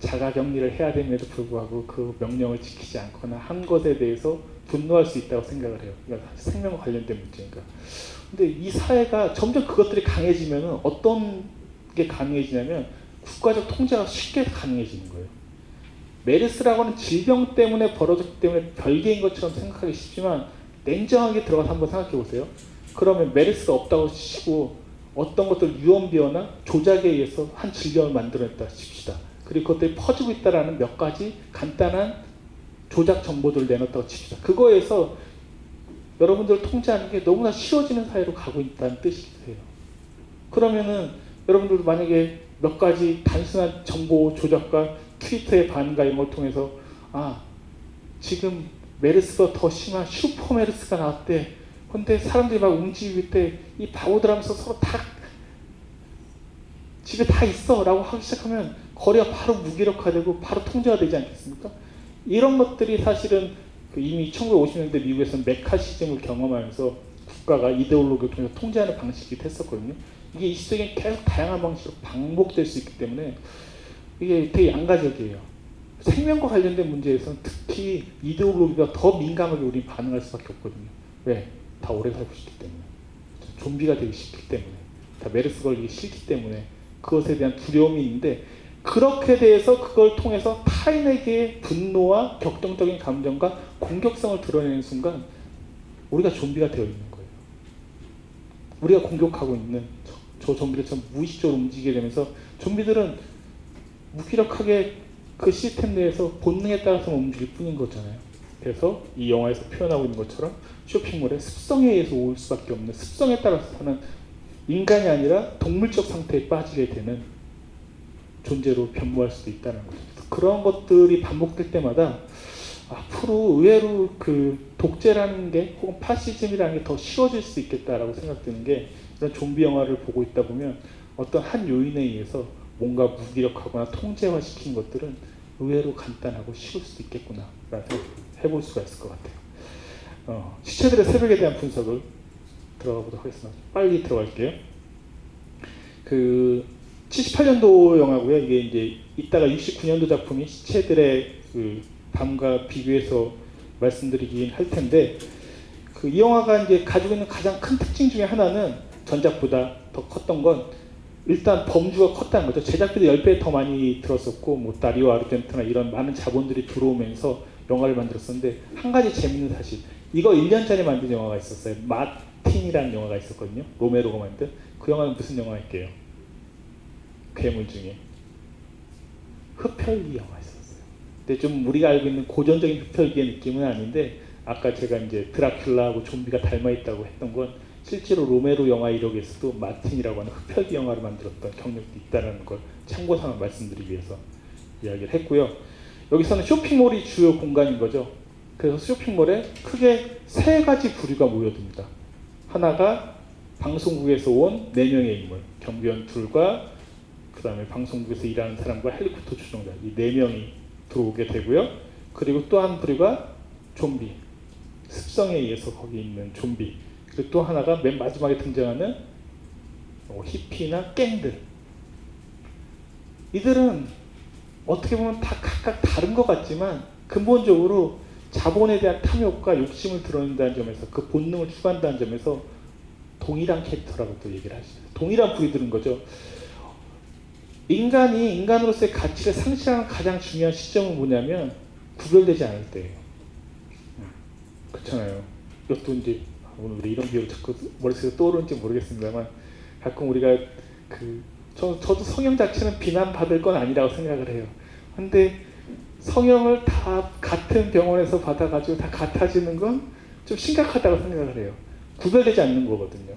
자가 격리를 해야 됨에도 불구하고 그 명령을 지키지 않거나 한 것에 대해서 분노할 수 있다고 생각을 해요. 그러니까 생명과 관련된 문제니까. 근데 이 사회가 점점 그것들이 강해지면 어떤 게 가능해지냐면 국가적 통제가 쉽게 가능해지는 거예요. 메르스라고 하는 질병 때문에 벌어졌기 때문에 별개인 것처럼 생각하기 쉽지만 냉정하게 들어가서 한번 생각해 보세요. 그러면 메르스가 없다고 치고 어떤 것들 유언비어나 조작에 의해서 한 질병을 만들어냈다 칩시다. 그리고 그것들이 퍼지고 있다라는 몇 가지 간단한 조작 정보들을 내놨다고 칩시다. 그거에서 여러분들을 통제하는 게 너무나 쉬워지는 사회로 가고 있다는 뜻이세요. 그러면은 여러분들도 만약에 몇 가지 단순한 정보 조작과 트위터의 반가 이런 걸 통해서 아 지금 메르스가 더 심한 슈퍼 메르스가 나왔대. 근데 사람들이 막 움직이고 때이 바보들 하면서 서로 다 집에 다 있어 라고 하기 시작하면 거리가 바로 무기력화되고 바로 통제가 되지 않겠습니까? 이런 것들이 사실은 그 이미 1950년대 미국에서는 메카시즘을 경험하면서 국가가 이데올로기를 통해서 통제하는 방식이 됐었거든요. 이게 이 시대에 계속 다양한 방식으로 반복될 수 있기 때문에 이게 되게 양가적이에요. 생명과 관련된 문제에서는 특히 이데올로기가 더 민감하게 우리 반응할 수밖에 없거든요. 왜? 다 오래 살고 싶기 때문에. 좀비가 되기 싫기 때문에. 다 메르스 걸리기 싫기 때문에. 그것에 대한 두려움이 있는데 그렇게 돼서 그걸 통해서 타인에게 분노와 격동적인 감정과 공격성을 드러내는 순간 우리가 좀비가 되어 있는 거예요. 우리가 공격하고 있는 저, 저 좀비들처럼 무의식적으로 움직이게 되면서 좀비들은 무기력하게 그 시스템 내에서 본능에 따라서 움직일 뿐인 거잖아요. 그래서 이 영화에서 표현하고 있는 것처럼 쇼핑몰에 습성에 의해서 올 수밖에 없는 습성에 따라서 사는 인간이 아니라 동물적 상태에 빠지게 되는 존재로 변모할 수도 있다는 거죠. 그런 것들이 반복될 때마다 앞으로 의외로 그 독재라는 게 혹은 파시즘이라는 게 더 쉬워질 수 있겠다라고 생각되는 게 이런 좀비 영화를 보고 있다 보면 어떤 한 요인에 의해서 뭔가 무기력하거나 통제화시킨 것들은 의외로 간단하고 쉬울 수도 있겠구나라는 해볼 수가 있을 것 같아요. 어, 시체들의 새벽에 대한 분석을 들어가 보도록 하겠습니다. 빨리 들어갈게요. 그 78년도 영화고요. 이게 이제 이따가 69년도 작품이 시체들의 그 밤과 비교해서 말씀드리긴 할 텐데 그 이 영화가 이제 가지고 있는 가장 큰 특징 중에 하나는 전작보다 더 컸던 건 일단 범주가 컸다는 거죠. 제작비도 10배 더 많이 들었었고 뭐 다리오 아르젠트나 이런 많은 자본들이 들어오면서 영화를 만들었었는데 한 가지 재밌는 사실 이거 1년 전에 만든 영화가 있었어요. 마틴이라는 영화가 있었거든요. 로메로가 만든 그 영화는 무슨 영화일게요? 괴물 중에 흡혈귀 영화 있었어요. 근데 좀 우리가 알고 있는 고전적인 흡혈귀의 느낌은 아닌데 아까 제가 이제 드라큘라하고 좀비가 닮아 있다고 했던 건 실제로 로메로 영화 이력에서도 마틴이라고 하는 흡혈귀 영화를 만들었던 경력도 있다는 걸 참고사항 말씀드리기 위해서 이야기를 했고요. 여기서는 쇼핑몰이 주요 공간인 거죠. 그래서 쇼핑몰에 크게 세 가지 부류가 모여듭니다. 하나가 방송국에서 온 네 명의 인물, 경비원 둘과 그 다음에 방송국에서 일하는 사람과 헬리콥터 추종자 이 네 명이 들어오게 되고요. 그리고 또 한 부류가 좀비, 습성에 의해서 거기 있는 좀비. 또 하나가 맨 마지막에 등장하는 뭐 히피나 갱들. 이들은 어떻게 보면 다 각각 다른 것 같지만 근본적으로 자본에 대한 탐욕과 욕심을 드러낸다는 점에서 그 본능을 추구한다는 점에서 동일한 캐릭터라고 또 얘기를 하시죠. 동일한 부류들은 거죠. 인간이 인간으로서의 가치를 상실하는 가장 중요한 시점은 뭐냐면 구별되지 않을 때예요. 그렇잖아요. 이것도 이제 오늘 왜 이런 비유를 자꾸 머릿속에 떠오르는지 모르겠습니다만 가끔 우리가 그 저, 저도 성형 자체는 비난받을 건 아니라고 생각을 해요. 근데 성형을 다 같은 병원에서 받아가지고 다 같아지는 건 좀 심각하다고 생각을 해요. 구별되지 않는 거거든요.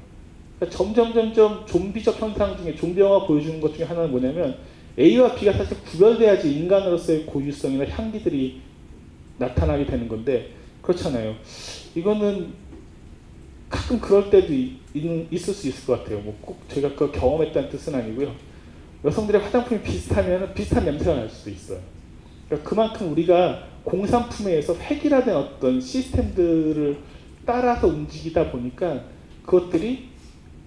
그러니까 점점 점점 좀비적 현상 중에 좀비 영화 보여주는 것 중에 하나는 뭐냐면 A와 B가 사실 구별돼야지 인간으로서의 고유성이나 향기들이 나타나게 되는 건데 그렇잖아요. 이거는 가끔 그럴 때도 있, 있을 수 있을 것 같아요. 뭐 꼭 제가 그 경험했다는 뜻은 아니고요. 여성들의 화장품이 비슷하면 비슷한 냄새가 날 수도 있어요. 그러니까 그만큼 우리가 공산품에 의해서 획일화된 어떤 시스템들을 따라서 움직이다 보니까 그것들이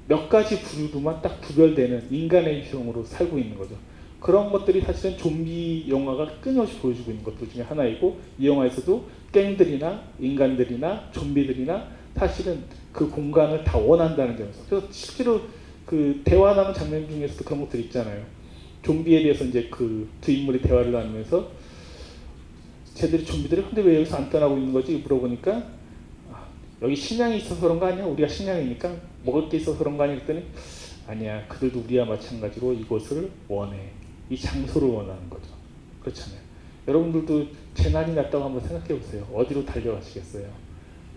몇 가지 부류로만 딱 구별되는 인간의 유형으로 살고 있는 거죠. 그런 것들이 사실은 좀비 영화가 끊임없이 보여주고 있는 것들 중에 하나이고 이 영화에서도 갱들이나 인간들이나 좀비들이나 사실은 그 공간을 다 원한다는 점에서 그래서 실제로 그 대화 나누는 장면 중에서도 그런 것들 있잖아요. 좀비에 대해서 이제 그 두 인물이 대화를 나누면서 쟤들이 좀비들이 근데 왜 여기서 안 떠나고 있는 거지 물어보니까 아, 여기 식량이 있어서 그런 거 아니야? 우리가 식량이니까 먹을 게 있어서 그런 거 아니야? 그랬더니 아니야 그들도 우리와 마찬가지로 이곳을 원해 이 장소를 원하는 거죠 그렇잖아요 여러분들도 재난이 났다고 한번 생각해 보세요 어디로 달려가시겠어요?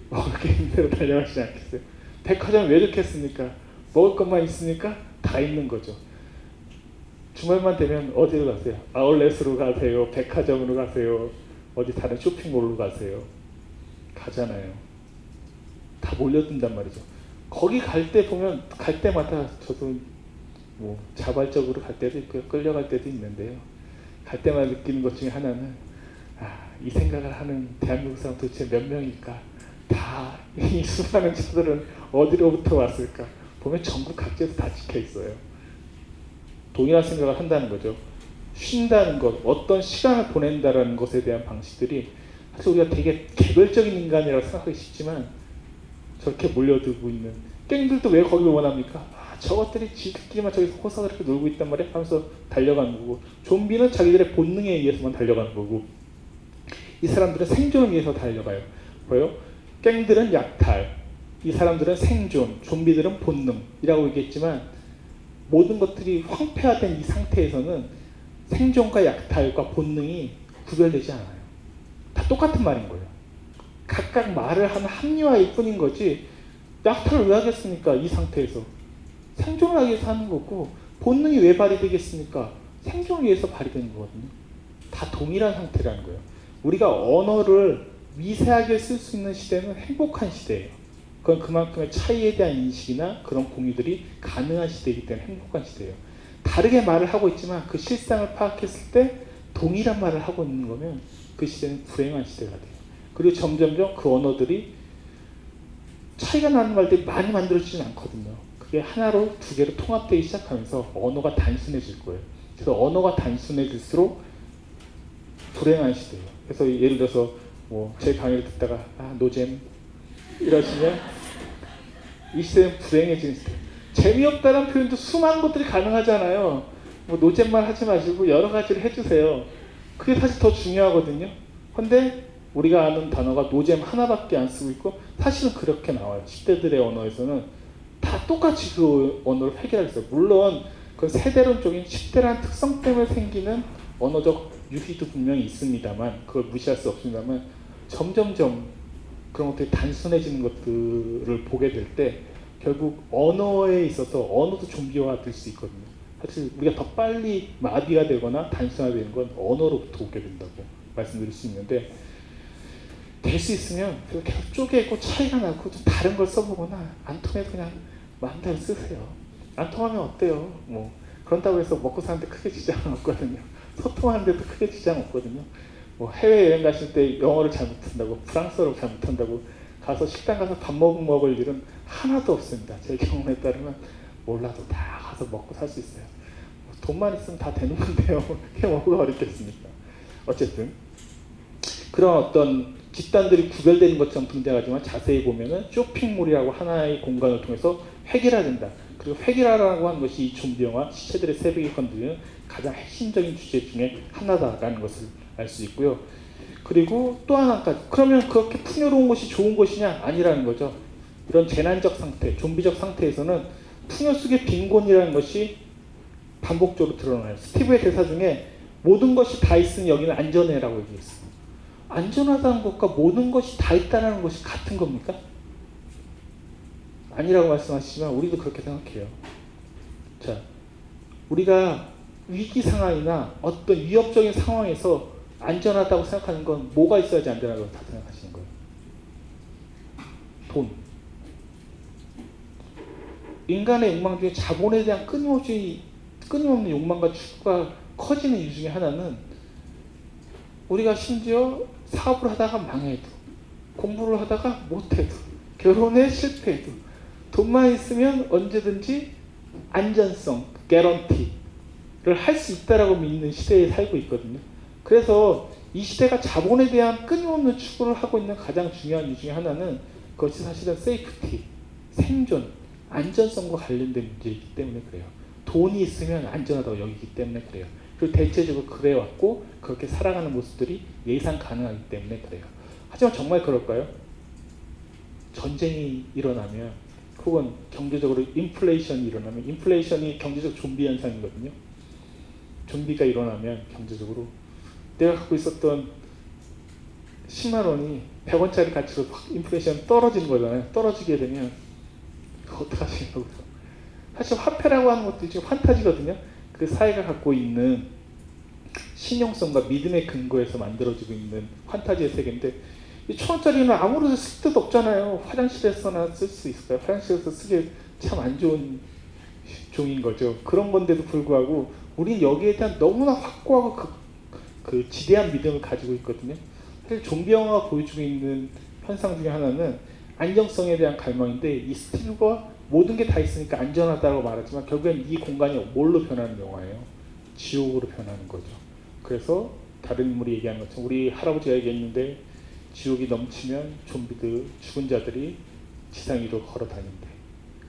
먹을 게 있는 대로 달려가시지 않겠어요? 백화점 왜 좋겠습니까? 먹을 것만 있으니까 다 있는 거죠 주말만 되면 어디로 가세요? 아울렛으로 가세요? 백화점으로 가세요? 어디 다른 쇼핑몰로 가세요? 가잖아요. 다 몰려든단 말이죠. 거기 갈 때 보면 갈 때마다 저도 뭐 자발적으로 갈 때도 있고요. 끌려갈 때도 있는데요. 갈 때마다 느끼는 것 중에 하나는 아, 이 생각을 하는 대한민국 사람 도대체 몇 명일까? 다 이 수많은 차들은 어디로부터 왔을까? 보면 전국 각지에서 다 찍혀 있어요. 동일한 생각을 한다는 거죠. 쉰다는 것, 어떤 시간을 보낸다라는 것에 대한 방식들이 사실 우리가 되게 개별적인 인간이라고 생각하기 쉽지만 저렇게 몰려들고 있는 깽들도 왜 거기를 원합니까? 아, 저것들이 지들끼리만 저기서 호사스럽게 놀고 있단 말이야 하면서 달려가는 거고 좀비는 자기들의 본능에 의해서만 달려가는 거고 이 사람들은 생존을 위해서 달려가요. 뭐요? 깽들은 약탈, 이 사람들은 생존, 좀비들은 본능이라고 얘기했지만 모든 것들이 황폐화된 이 상태에서는 생존과 약탈과 본능이 구별되지 않아요. 다 똑같은 말인 거예요. 각각 말을 하는 합리화일 뿐인 거지 약탈을 왜 하겠습니까? 이 상태에서. 생존을 하기 위해서 하는 거고 본능이 왜 발휘되겠습니까? 생존을 위해서 발휘되는 거거든요. 다 동일한 상태라는 거예요. 우리가 언어를 미세하게 쓸 수 있는 시대는 행복한 시대예요. 그건 그만큼의 차이에 대한 인식이나 그런 공유들이 가능한 시대이기 때문에 행복한 시대예요. 다르게 말을 하고 있지만 그 실상을 파악했을 때 동일한 말을 하고 있는 거면 그 시대는 불행한 시대가 돼요. 그리고 점점점 그 언어들이 차이가 나는 말들이 많이 만들어지진 않거든요. 그게 하나로 두 개로 통합되기 시작하면서 언어가 단순해질 거예요. 그래서 언어가 단순해질수록 불행한 시대예요. 그래서 예를 들어서 뭐 제 강의를 듣다가 아 노잼 이러시면 이 시대는 불행해지는 시대. 재미없다는 표현도 수많은 것들이 가능하잖아요. 뭐 노잼만 하지 마시고 여러 가지를 해주세요. 그게 사실 더 중요하거든요. 근데 우리가 아는 단어가 노잼 하나밖에 안 쓰고 있고 사실은 그렇게 나와요. 10대들의 언어에서는 다 똑같이 그 언어를 해결하고 있어요. 물론 그 세대론적인 10대라는 특성 때문에 생기는 언어적 유희도 분명히 있습니다만 그걸 무시할 수 없습니다만 점점점 그런 것들이 단순해지는 것들을 보게 될 때 결국 언어에 있어서 언어도 좀비화 될 수 있거든요. 사실 우리가 더 빨리 마비가 되거나 단순화되는 건 언어로부터 오게 된다고 말씀드릴 수 있는데 될 수 있으면 계속 쪼개고 차이가 나고 좀 다른 걸 써보거나 안 통해서 그냥 마음대로 쓰세요. 안 통하면 어때요? 뭐 그런다고 해서 먹고 사는데 크게 지장은 없거든요. 소통하는데도 크게 지장 없거든요. 뭐 해외 여행 가실 때 영어를 잘 못한다고 프랑스어를 잘 못한다고 가서 식당 가서 밥 먹, 먹을 일은 하나도 없습니다. 제 경험에 따르면 몰라도 다 가서 먹고 살 수 있어요. 뭐 돈만 있으면 다 되는 건데요. 그게 뭐가 어렵겠습니까? 어쨌든 그런 어떤 집단들이 구별되는 것처럼 등장하지만 자세히 보면은 쇼핑몰이라고 하나의 공간을 통해서 획일화된다. 그리고 획일화라고 하는 것이 이 좀비 영화 시체들의 새벽에 건드리는 가장 핵심적인 주제 중에 하나다라는 것을 알 수 있고요. 그리고 또 하나까지 그러면 그렇게 풍요로운 것이 좋은 것이냐 아니라는 거죠. 이런 재난적 상태, 좀비적 상태에서는 풍요 속의 빈곤이라는 것이 반복적으로 드러나요. 스티브의 대사 중에 모든 것이 다 있으니 여기는 안전해라고 얘기했어요. 안전하다는 것과 모든 것이 다 있다는 것이 같은 겁니까? 아니라고 말씀하시지만 우리도 그렇게 생각해요. 자, 우리가 위기 상황이나 어떤 위협적인 상황에서 안전하다고 생각하는 건 뭐가 있어야지 안전하다고 다 생각하시는 거예요? 돈. 인간의 욕망 중에 자본에 대한 끊임없이 끊임없는 욕망과 추구가 커지는 이유 중에 하나는 우리가 심지어 사업을 하다가 망해도 공부를 하다가 못해도 결혼에 실패해도 돈만 있으면 언제든지 안전성, 개런티를 할 수 있다라고 믿는 시대에 살고 있거든요. 그래서 이 시대가 자본에 대한 끊임없는 추구를 하고 있는 가장 중요한 이유 중에 하나는 그것이 사실은 safety, 생존, 안전성과 관련된 문제이기 때문에 그래요. 돈이 있으면 안전하다고 여기기 때문에 그래요. 그리고 대체적으로 그래왔고 그렇게 살아가는 모습들이 예상 가능하기 때문에 그래요. 하지만 정말 그럴까요? 전쟁이 일어나면 혹은 경제적으로 인플레이션이 일어나면 인플레이션이 경제적 좀비 현상이거든요. 좀비가 일어나면 경제적으로 내가 갖고 있었던 10만 원이 100원짜리 가치로 확 인플레이션 떨어지는 거잖아요. 떨어지게 되면 어떡하시냐고요. 사실 화폐라고 하는 것도 지금 환타지거든요. 그 사회가 갖고 있는 신용성과 믿음의 근거에서 만들어지고 있는 환타지의 세계인데 이 천원짜리는 아무런 쓸데도 없잖아요. 화장실에서나 쓸 수 있을까요? 화장실에서 쓰기 참 안 좋은 종인 거죠. 그런 건데도 불구하고 우리는 여기에 대한 너무나 확고하고 그, 그 지대한 믿음을 가지고 있거든요. 사실 좀비 영화가 보여주고 있는 현상 중에 하나는 안정성에 대한 갈망인데 이 스티브가 모든 게 다 있으니까 안전하다고 말하지만 결국엔 이 공간이 뭘로 변하는 영화예요? 지옥으로 변하는 거죠. 그래서 다른 인물이 얘기하는 것처럼 우리 할아버지가 얘기했는데 지옥이 넘치면 좀비들, 죽은 자들이 지상 위로 걸어 다닌대.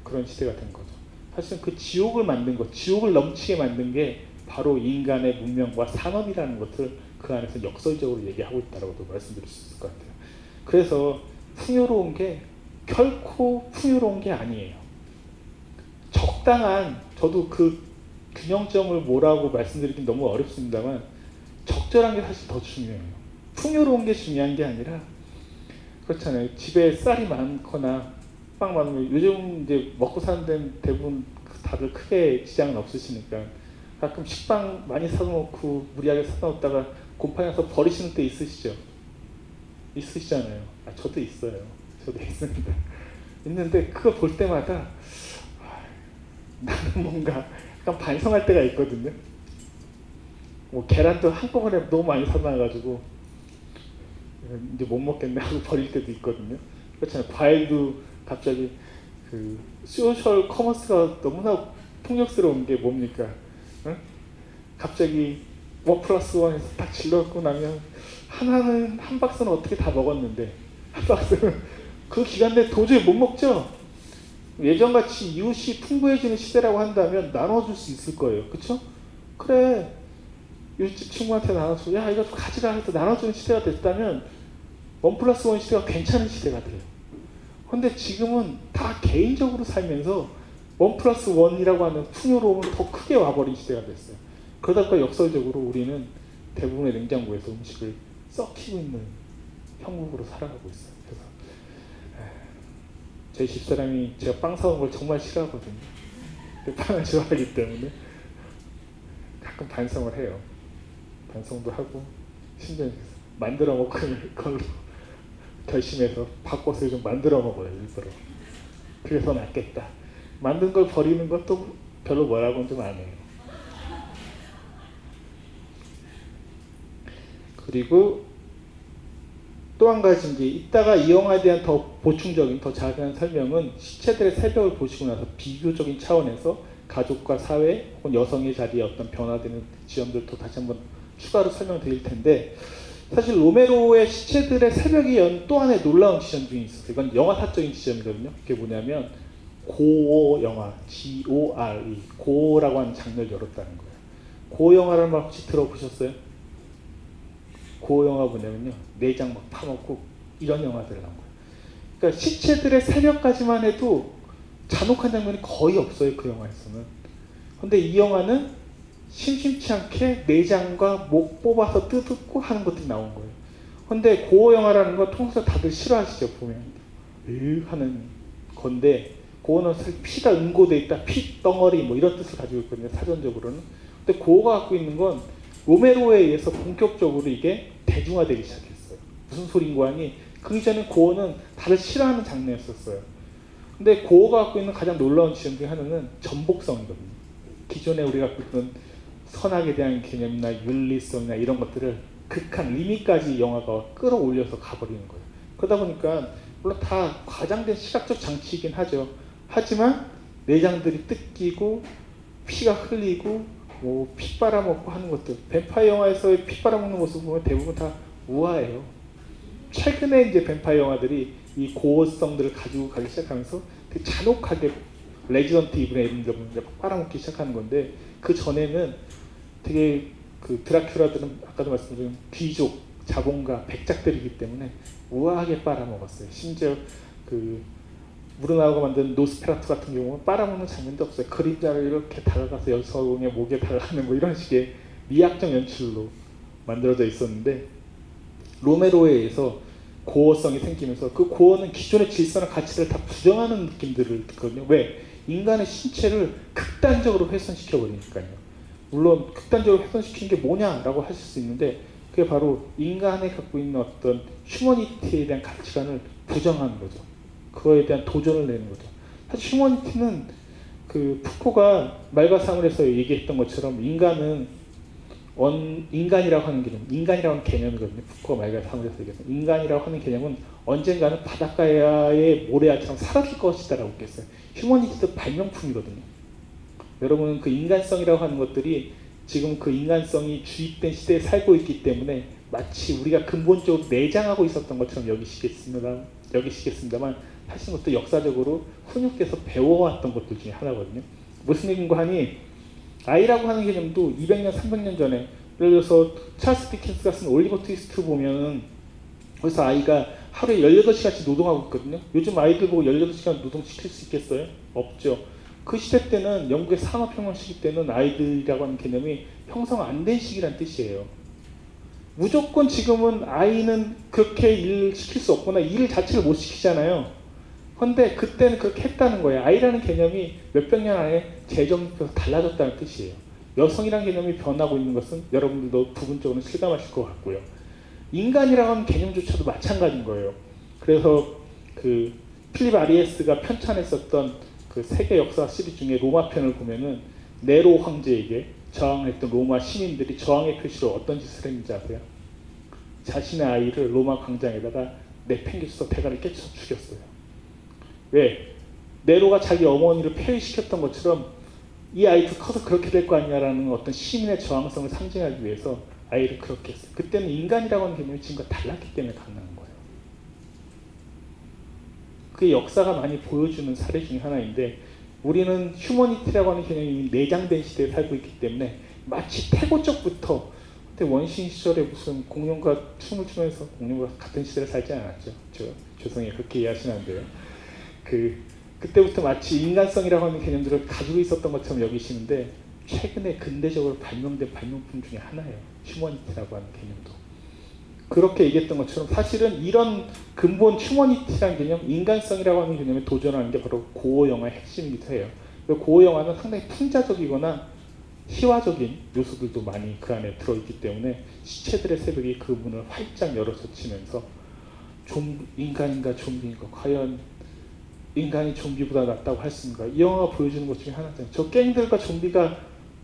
그런 시대가 된 거죠. 사실은 그 지옥을 만든 것, 지옥을 넘치게 만든 게 바로 인간의 문명과 산업이라는 것을 그 안에서 역설적으로 얘기하고 있다고도 말씀드릴 수 있을 것 같아요. 그래서 풍요로운 게 결코 풍요로운 게 아니에요. 적당한 저도 그 균형점을 뭐라고 말씀드리긴 너무 어렵습니다만 적절한 게 사실 더 중요해요. 풍요로운 게 중요한 게 아니라 그렇잖아요. 집에 쌀이 많거나 빵 많으면 요즘 이제 먹고 사는 데는 대부분 다들 크게 지장은 없으시니까 가끔 식빵 많이 사놓고 무리하게 사놓다가 곰팡이서 버리시는 때 있으시죠? 있으시잖아요. 아, 저도 있어요. 저도 있습니다. 있는데 그거 볼 때마다 아, 나는 뭔가 약간 반성할 때가 있거든요. 뭐 계란도 한꺼번에 너무 많이 사놔가지고 이제 못 먹겠네 하고 버릴 때도 있거든요. 그렇잖아요. 과일도 갑자기 그 social commerce가 너무나 폭력스러운 게 뭡니까? 응? 갑자기 one plus one에서 딱 질렀고 나면 하나는 한 박스는 어떻게 다 먹었는데 한 박스는 그 기간 내에 도저히 못 먹죠. 예전같이 이웃이 풍부해지는 시대라고 한다면 나눠줄 수 있을 거예요. 그쵸? 그래 이웃집 친구한테 나눠줘 야 이거 좀 가지라 해서 나눠주는 시대가 됐다면 one plus one 시대가 괜찮은 시대가 돼요. 근데 지금은 다 개인적으로 살면서 one plus one이라고 하는 풍요로움을 더 크게 와버린 시대가 됐어요. 그러다 보니까 역설적으로 우리는 대부분의 냉장고에서 음식을 썩히고 있는 형국으로 살아가고 있어요. 그래서 제 집사람이 제가 빵 사온 걸 정말 싫어하거든요. 빵을 좋아하기 때문에 가끔 반성을 해요. 반성도 하고 심지어 만들어 먹을 걸로 결심해서 바꿔서 좀 만들어 먹어요 일부러. 그래서 낫겠다. 만든 걸 버리는 것도 별로 뭐라고는 좀 안 해요. 그리고 또 한 가지 이제 이따가 이 영화에 대한 더 보충적인 더 자세한 설명은 시체들의 새벽을 보시고 나서 비교적인 차원에서 가족과 사회 혹은 여성의 자리에 어떤 변화되는 지점들도 다시 한번 추가로 설명드릴 텐데 사실 로메로의 시체들의 새벽이 연 또 하나의 놀라운 지점 중에 있었어요. 이건 영화사적인 지점이거든요. 그게 뭐냐면 고어 영화, G-O-R-E, 고어라고 하는 장르를 열었다는 거예요. 고어 영화라는 말 혹시 들어보셨어요? 고어 영화 뭐냐면요. 내장 막 파먹고 이런 영화들 나온 거예요. 그러니까 시체들의 새벽까지만 해도 잔혹한 장면이 거의 없어요. 그 영화에서는. 근데 이 영화는 심심치 않게 내장과 목 뽑아서 뜯고 하는 것들이 나온 거예요. 근데 고어 영화라는 거 통해서 다들 싫어하시죠 보면 으 하는 건데 고어는 사실 피가 응고돼 있다 피 덩어리 뭐 이런 뜻을 가지고 있거든요 사전적으로는 근데 고어가 갖고 있는 건 로메로에 의해서 본격적으로 이게 대중화되기 시작했어요 무슨 소린고 하니 그 이전에 고어는 다들 싫어하는 장르였었어요 근데 고어가 갖고 있는 가장 놀라운 지점 중에 하나는 전복성이거든요 기존에 우리가 갖고 선악에 대한 개념이나 윤리성이나 이런 것들을 극한 리미까지 영화가 끌어올려서 가버리는 거예요. 그러다 보니까 물론 다 과장된 시각적 장치이긴 하죠. 하지만 내장들이 뜯기고 피가 흘리고 뭐 피 빨아먹고 하는 것들 뱀파이어 영화에서의 피 빨아먹는 모습 보면 대부분 다 우아해요. 최근에 이제 뱀파이어 영화들이 이 gore성들을 가지고 가기 시작하면서 되게 잔혹하게 Resident Evil의 이름들 빨아먹기 시작하는 건데 그 전에는 되게 그 드라큘라들은 아까도 말씀드린 귀족, 자본가, 백작들이기 때문에 우아하게 빨아먹었어요. 심지어 그 무르나우가 만든 노스페라투 같은 경우는 빨아먹는 장면도 없어요. 그림자를 이렇게 다가가서 여성의 목에 달라는 뭐 이런 식의 미학적 연출로 만들어져 있었는데 로메로에 의해서 고어성이 생기면서 그 고어는 기존의 질서나 가치를 다 부정하는 느낌들을 듣거든요. 왜? 인간의 신체를 극단적으로 훼손시켜 버리니까요. 물론 극단적으로 훼손시킨 게 뭐냐라고 하실 수 있는데 그게 바로 인간이 갖고 있는 어떤 휴머니티에 대한 가치관을 부정하는 거죠. 그거에 대한 도전을 내는 거죠. 사실 휴머니티는 그 푸코가 말과 사물에서 얘기했던 것처럼 인간은 원, 인간이라고 하는 개념, 인간이라고 하는 개념이거든요. 푸코가 말과 사물에서 얘기했던 인간이라고 하는 개념은 언젠가는 바닷가의 모래알처럼 사라질 것이다라고 했어요. 휴머니티도 발명품이거든요. 여러분은 그 인간성이라고 하는 것들이 지금 그 인간성이 주입된 시대에 살고 있기 때문에 마치 우리가 근본적으로 내장하고 있었던 것처럼 여기시겠습니다. 여기시겠습니다만 사실 것도 역사적으로 훈육돼서 배워왔던 것들 중에 하나거든요. 무슨 얘기인고 하니 아이라고 하는 개념도 200년, 300년 전에 예를 들어서 찰스 디킨스가 쓴 올리버 트위스트 보면은 그래서 아이가 하루에 18시간씩 노동하고 있거든요. 요즘 아이들 보고 18시간 노동시킬 수 있겠어요? 없죠. 그 시대 때는 영국의 산업혁명 시기 때는 아이들이라고 하는 개념이 형성 안 된 시기란 뜻이에요. 무조건 지금은 아이는 그렇게 일 시킬 수 없거나 일 자체를 못 시키잖아요. 근데 그때는 그렇게 했다는 거예요. 아이라는 개념이 몇백 년 안에 재정비해서 달라졌다는 뜻이에요. 여성이라는 개념이 변하고 있는 것은 여러분들도 부분적으로 실감하실 것 같고요. 인간이라고 하는 개념조차도 마찬가지인 거예요. 그래서 그 필립 아리에스가 편찬했었던 그 세계 역사 시리즈 중에 로마 편을 보면은 네로 황제에게 저항했던 로마 시민들이 저항의 표시로 어떤 짓을 했는지 아세요? 자신의 아이를 로마 광장에다가 내팽개쳐서 대가를 깨쳐서 죽였어요. 왜? 네로가 자기 어머니를 폐위시켰던 것처럼 이 아이도 커서 그렇게 될 거 아니냐라는 어떤 시민의 저항성을 상징하기 위해서 아이를 그렇게 했어요. 그때는 인간이라고 하는 개념이 지금과 달랐기 때문에 가능한 거예요. 그 역사가 많이 보여주는 사례 중에 하나인데 우리는 휴머니티라고 하는 개념이 내장된 시대에 살고 있기 때문에 마치 태고적부터 그때 원신 시절에 무슨 공룡과 춤을 추면서 공룡과 같은 시대를 살지 않았죠. 저 죄송해요 그렇게 이해하시는데요. 그 그때부터 마치 인간성이라고 하는 개념들을 가지고 있었던 것처럼 여기시는데 최근에 근대적으로 발명된 발명품 중에 하나예요. 휴머니티라고 하는 개념도. 그렇게 얘기했던 것처럼 사실은 이런 근본 휴머니티라는 개념, 인간성이라고 하는 개념에 도전하는 게 바로 고어 영화의 핵심이기도 해요. 고어 영화는 상당히 풍자적이거나 희화적인 요소들도 많이 그 안에 들어있기 때문에 시체들의 새벽이 그 문을 활짝 열어젖히면서 좀 인간인가 좀비인가 과연 인간이 좀비보다 낫다고 할 수 있는가 이 영화가 보여주는 것 중에 하나잖아요. 저 갱들과 좀비가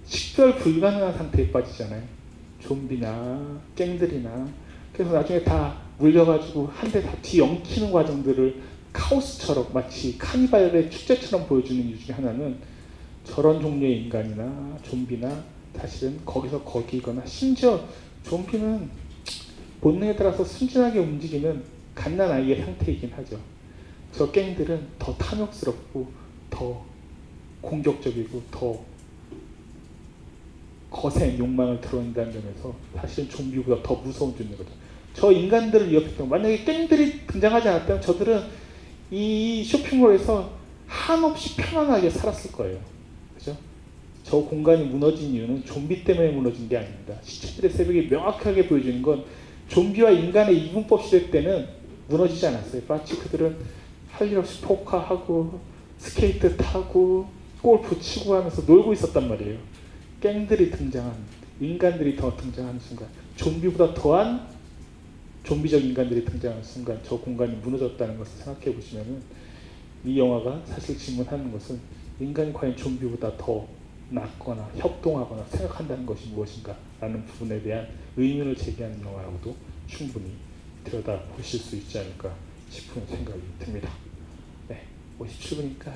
식별 불가능한 상태에 빠지잖아요. 좀비나 갱들이나 그래서 나중에 다 물려가지고 한 대 다 뒤엉키는 과정들을 카오스처럼 마치 카니발의 축제처럼 보여주는 이유 중에 하나는 저런 종류의 인간이나 좀비나 사실은 거기서 거기거나 심지어 좀비는 본능에 따라서 순진하게 움직이는 갓난 아이의 상태이긴 하죠. 저 갱들은 더 탐욕스럽고 더 공격적이고 더 거센 욕망을 드러낸다는 점에서 사실은 좀비보다 더 무서운 존재거든요. 저 인간들을 위협했던 만약에 갱들이 등장하지 않았다면 저들은 이 쇼핑몰에서 한없이 편안하게 살았을 거예요. 그죠? 저 공간이 무너진 이유는 좀비 때문에 무너진 게 아닙니다. 시체들의 새벽이 명확하게 보여주는 건 좀비와 인간의 이분법 시대 때는 무너지지 않았어요. 마치 그들은 할 일 없이 포카하고 스케이트 타고 골프 치고 하면서 놀고 있었단 말이에요. 갱들이 등장한 인간들이 더 등장하는 순간 좀비보다 더한 좀비적 인간들이 등장하는 순간 저 공간이 무너졌다는 것을 생각해 보시면은 이 영화가 사실 질문하는 것은 인간이 과연 좀비보다 더 낫거나 협동하거나 생각한다는 것이 무엇인가 라는 부분에 대한 의문을 제기하는 영화라고도 충분히 들여다 보실 수 있지 않을까 싶은 생각이 듭니다. 네, 57분이니까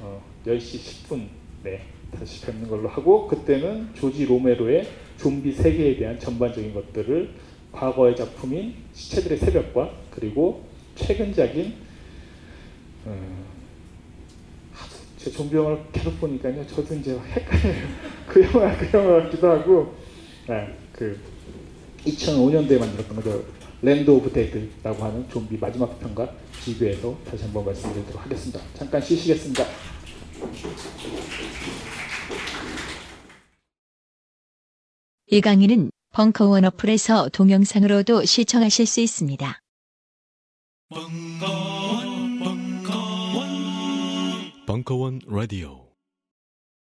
어, 10시 10분 네, 다시 뵙는 걸로 하고 그때는 조지 로메로의 좀비 세계에 대한 전반적인 것들을 과거의 작품인 시체들의 새벽과 그리고 최근작인 어, 제 좀비 영화를 계속 보니까요 저도 이제 헷갈려요. 그 영화 그 영화 같기도 하고 네, 그 2005년도에 만들었던 그 Land of Dead라고 하는 좀비 마지막 편과 비교해서 다시 한번 말씀드리도록 하겠습니다. 잠깐 쉬시겠습니다. 이 강의는 벙커원 어플에서 동영상으로도 시청하실 수 있습니다. 벙커원, 벙커원, 벙커원 라디오.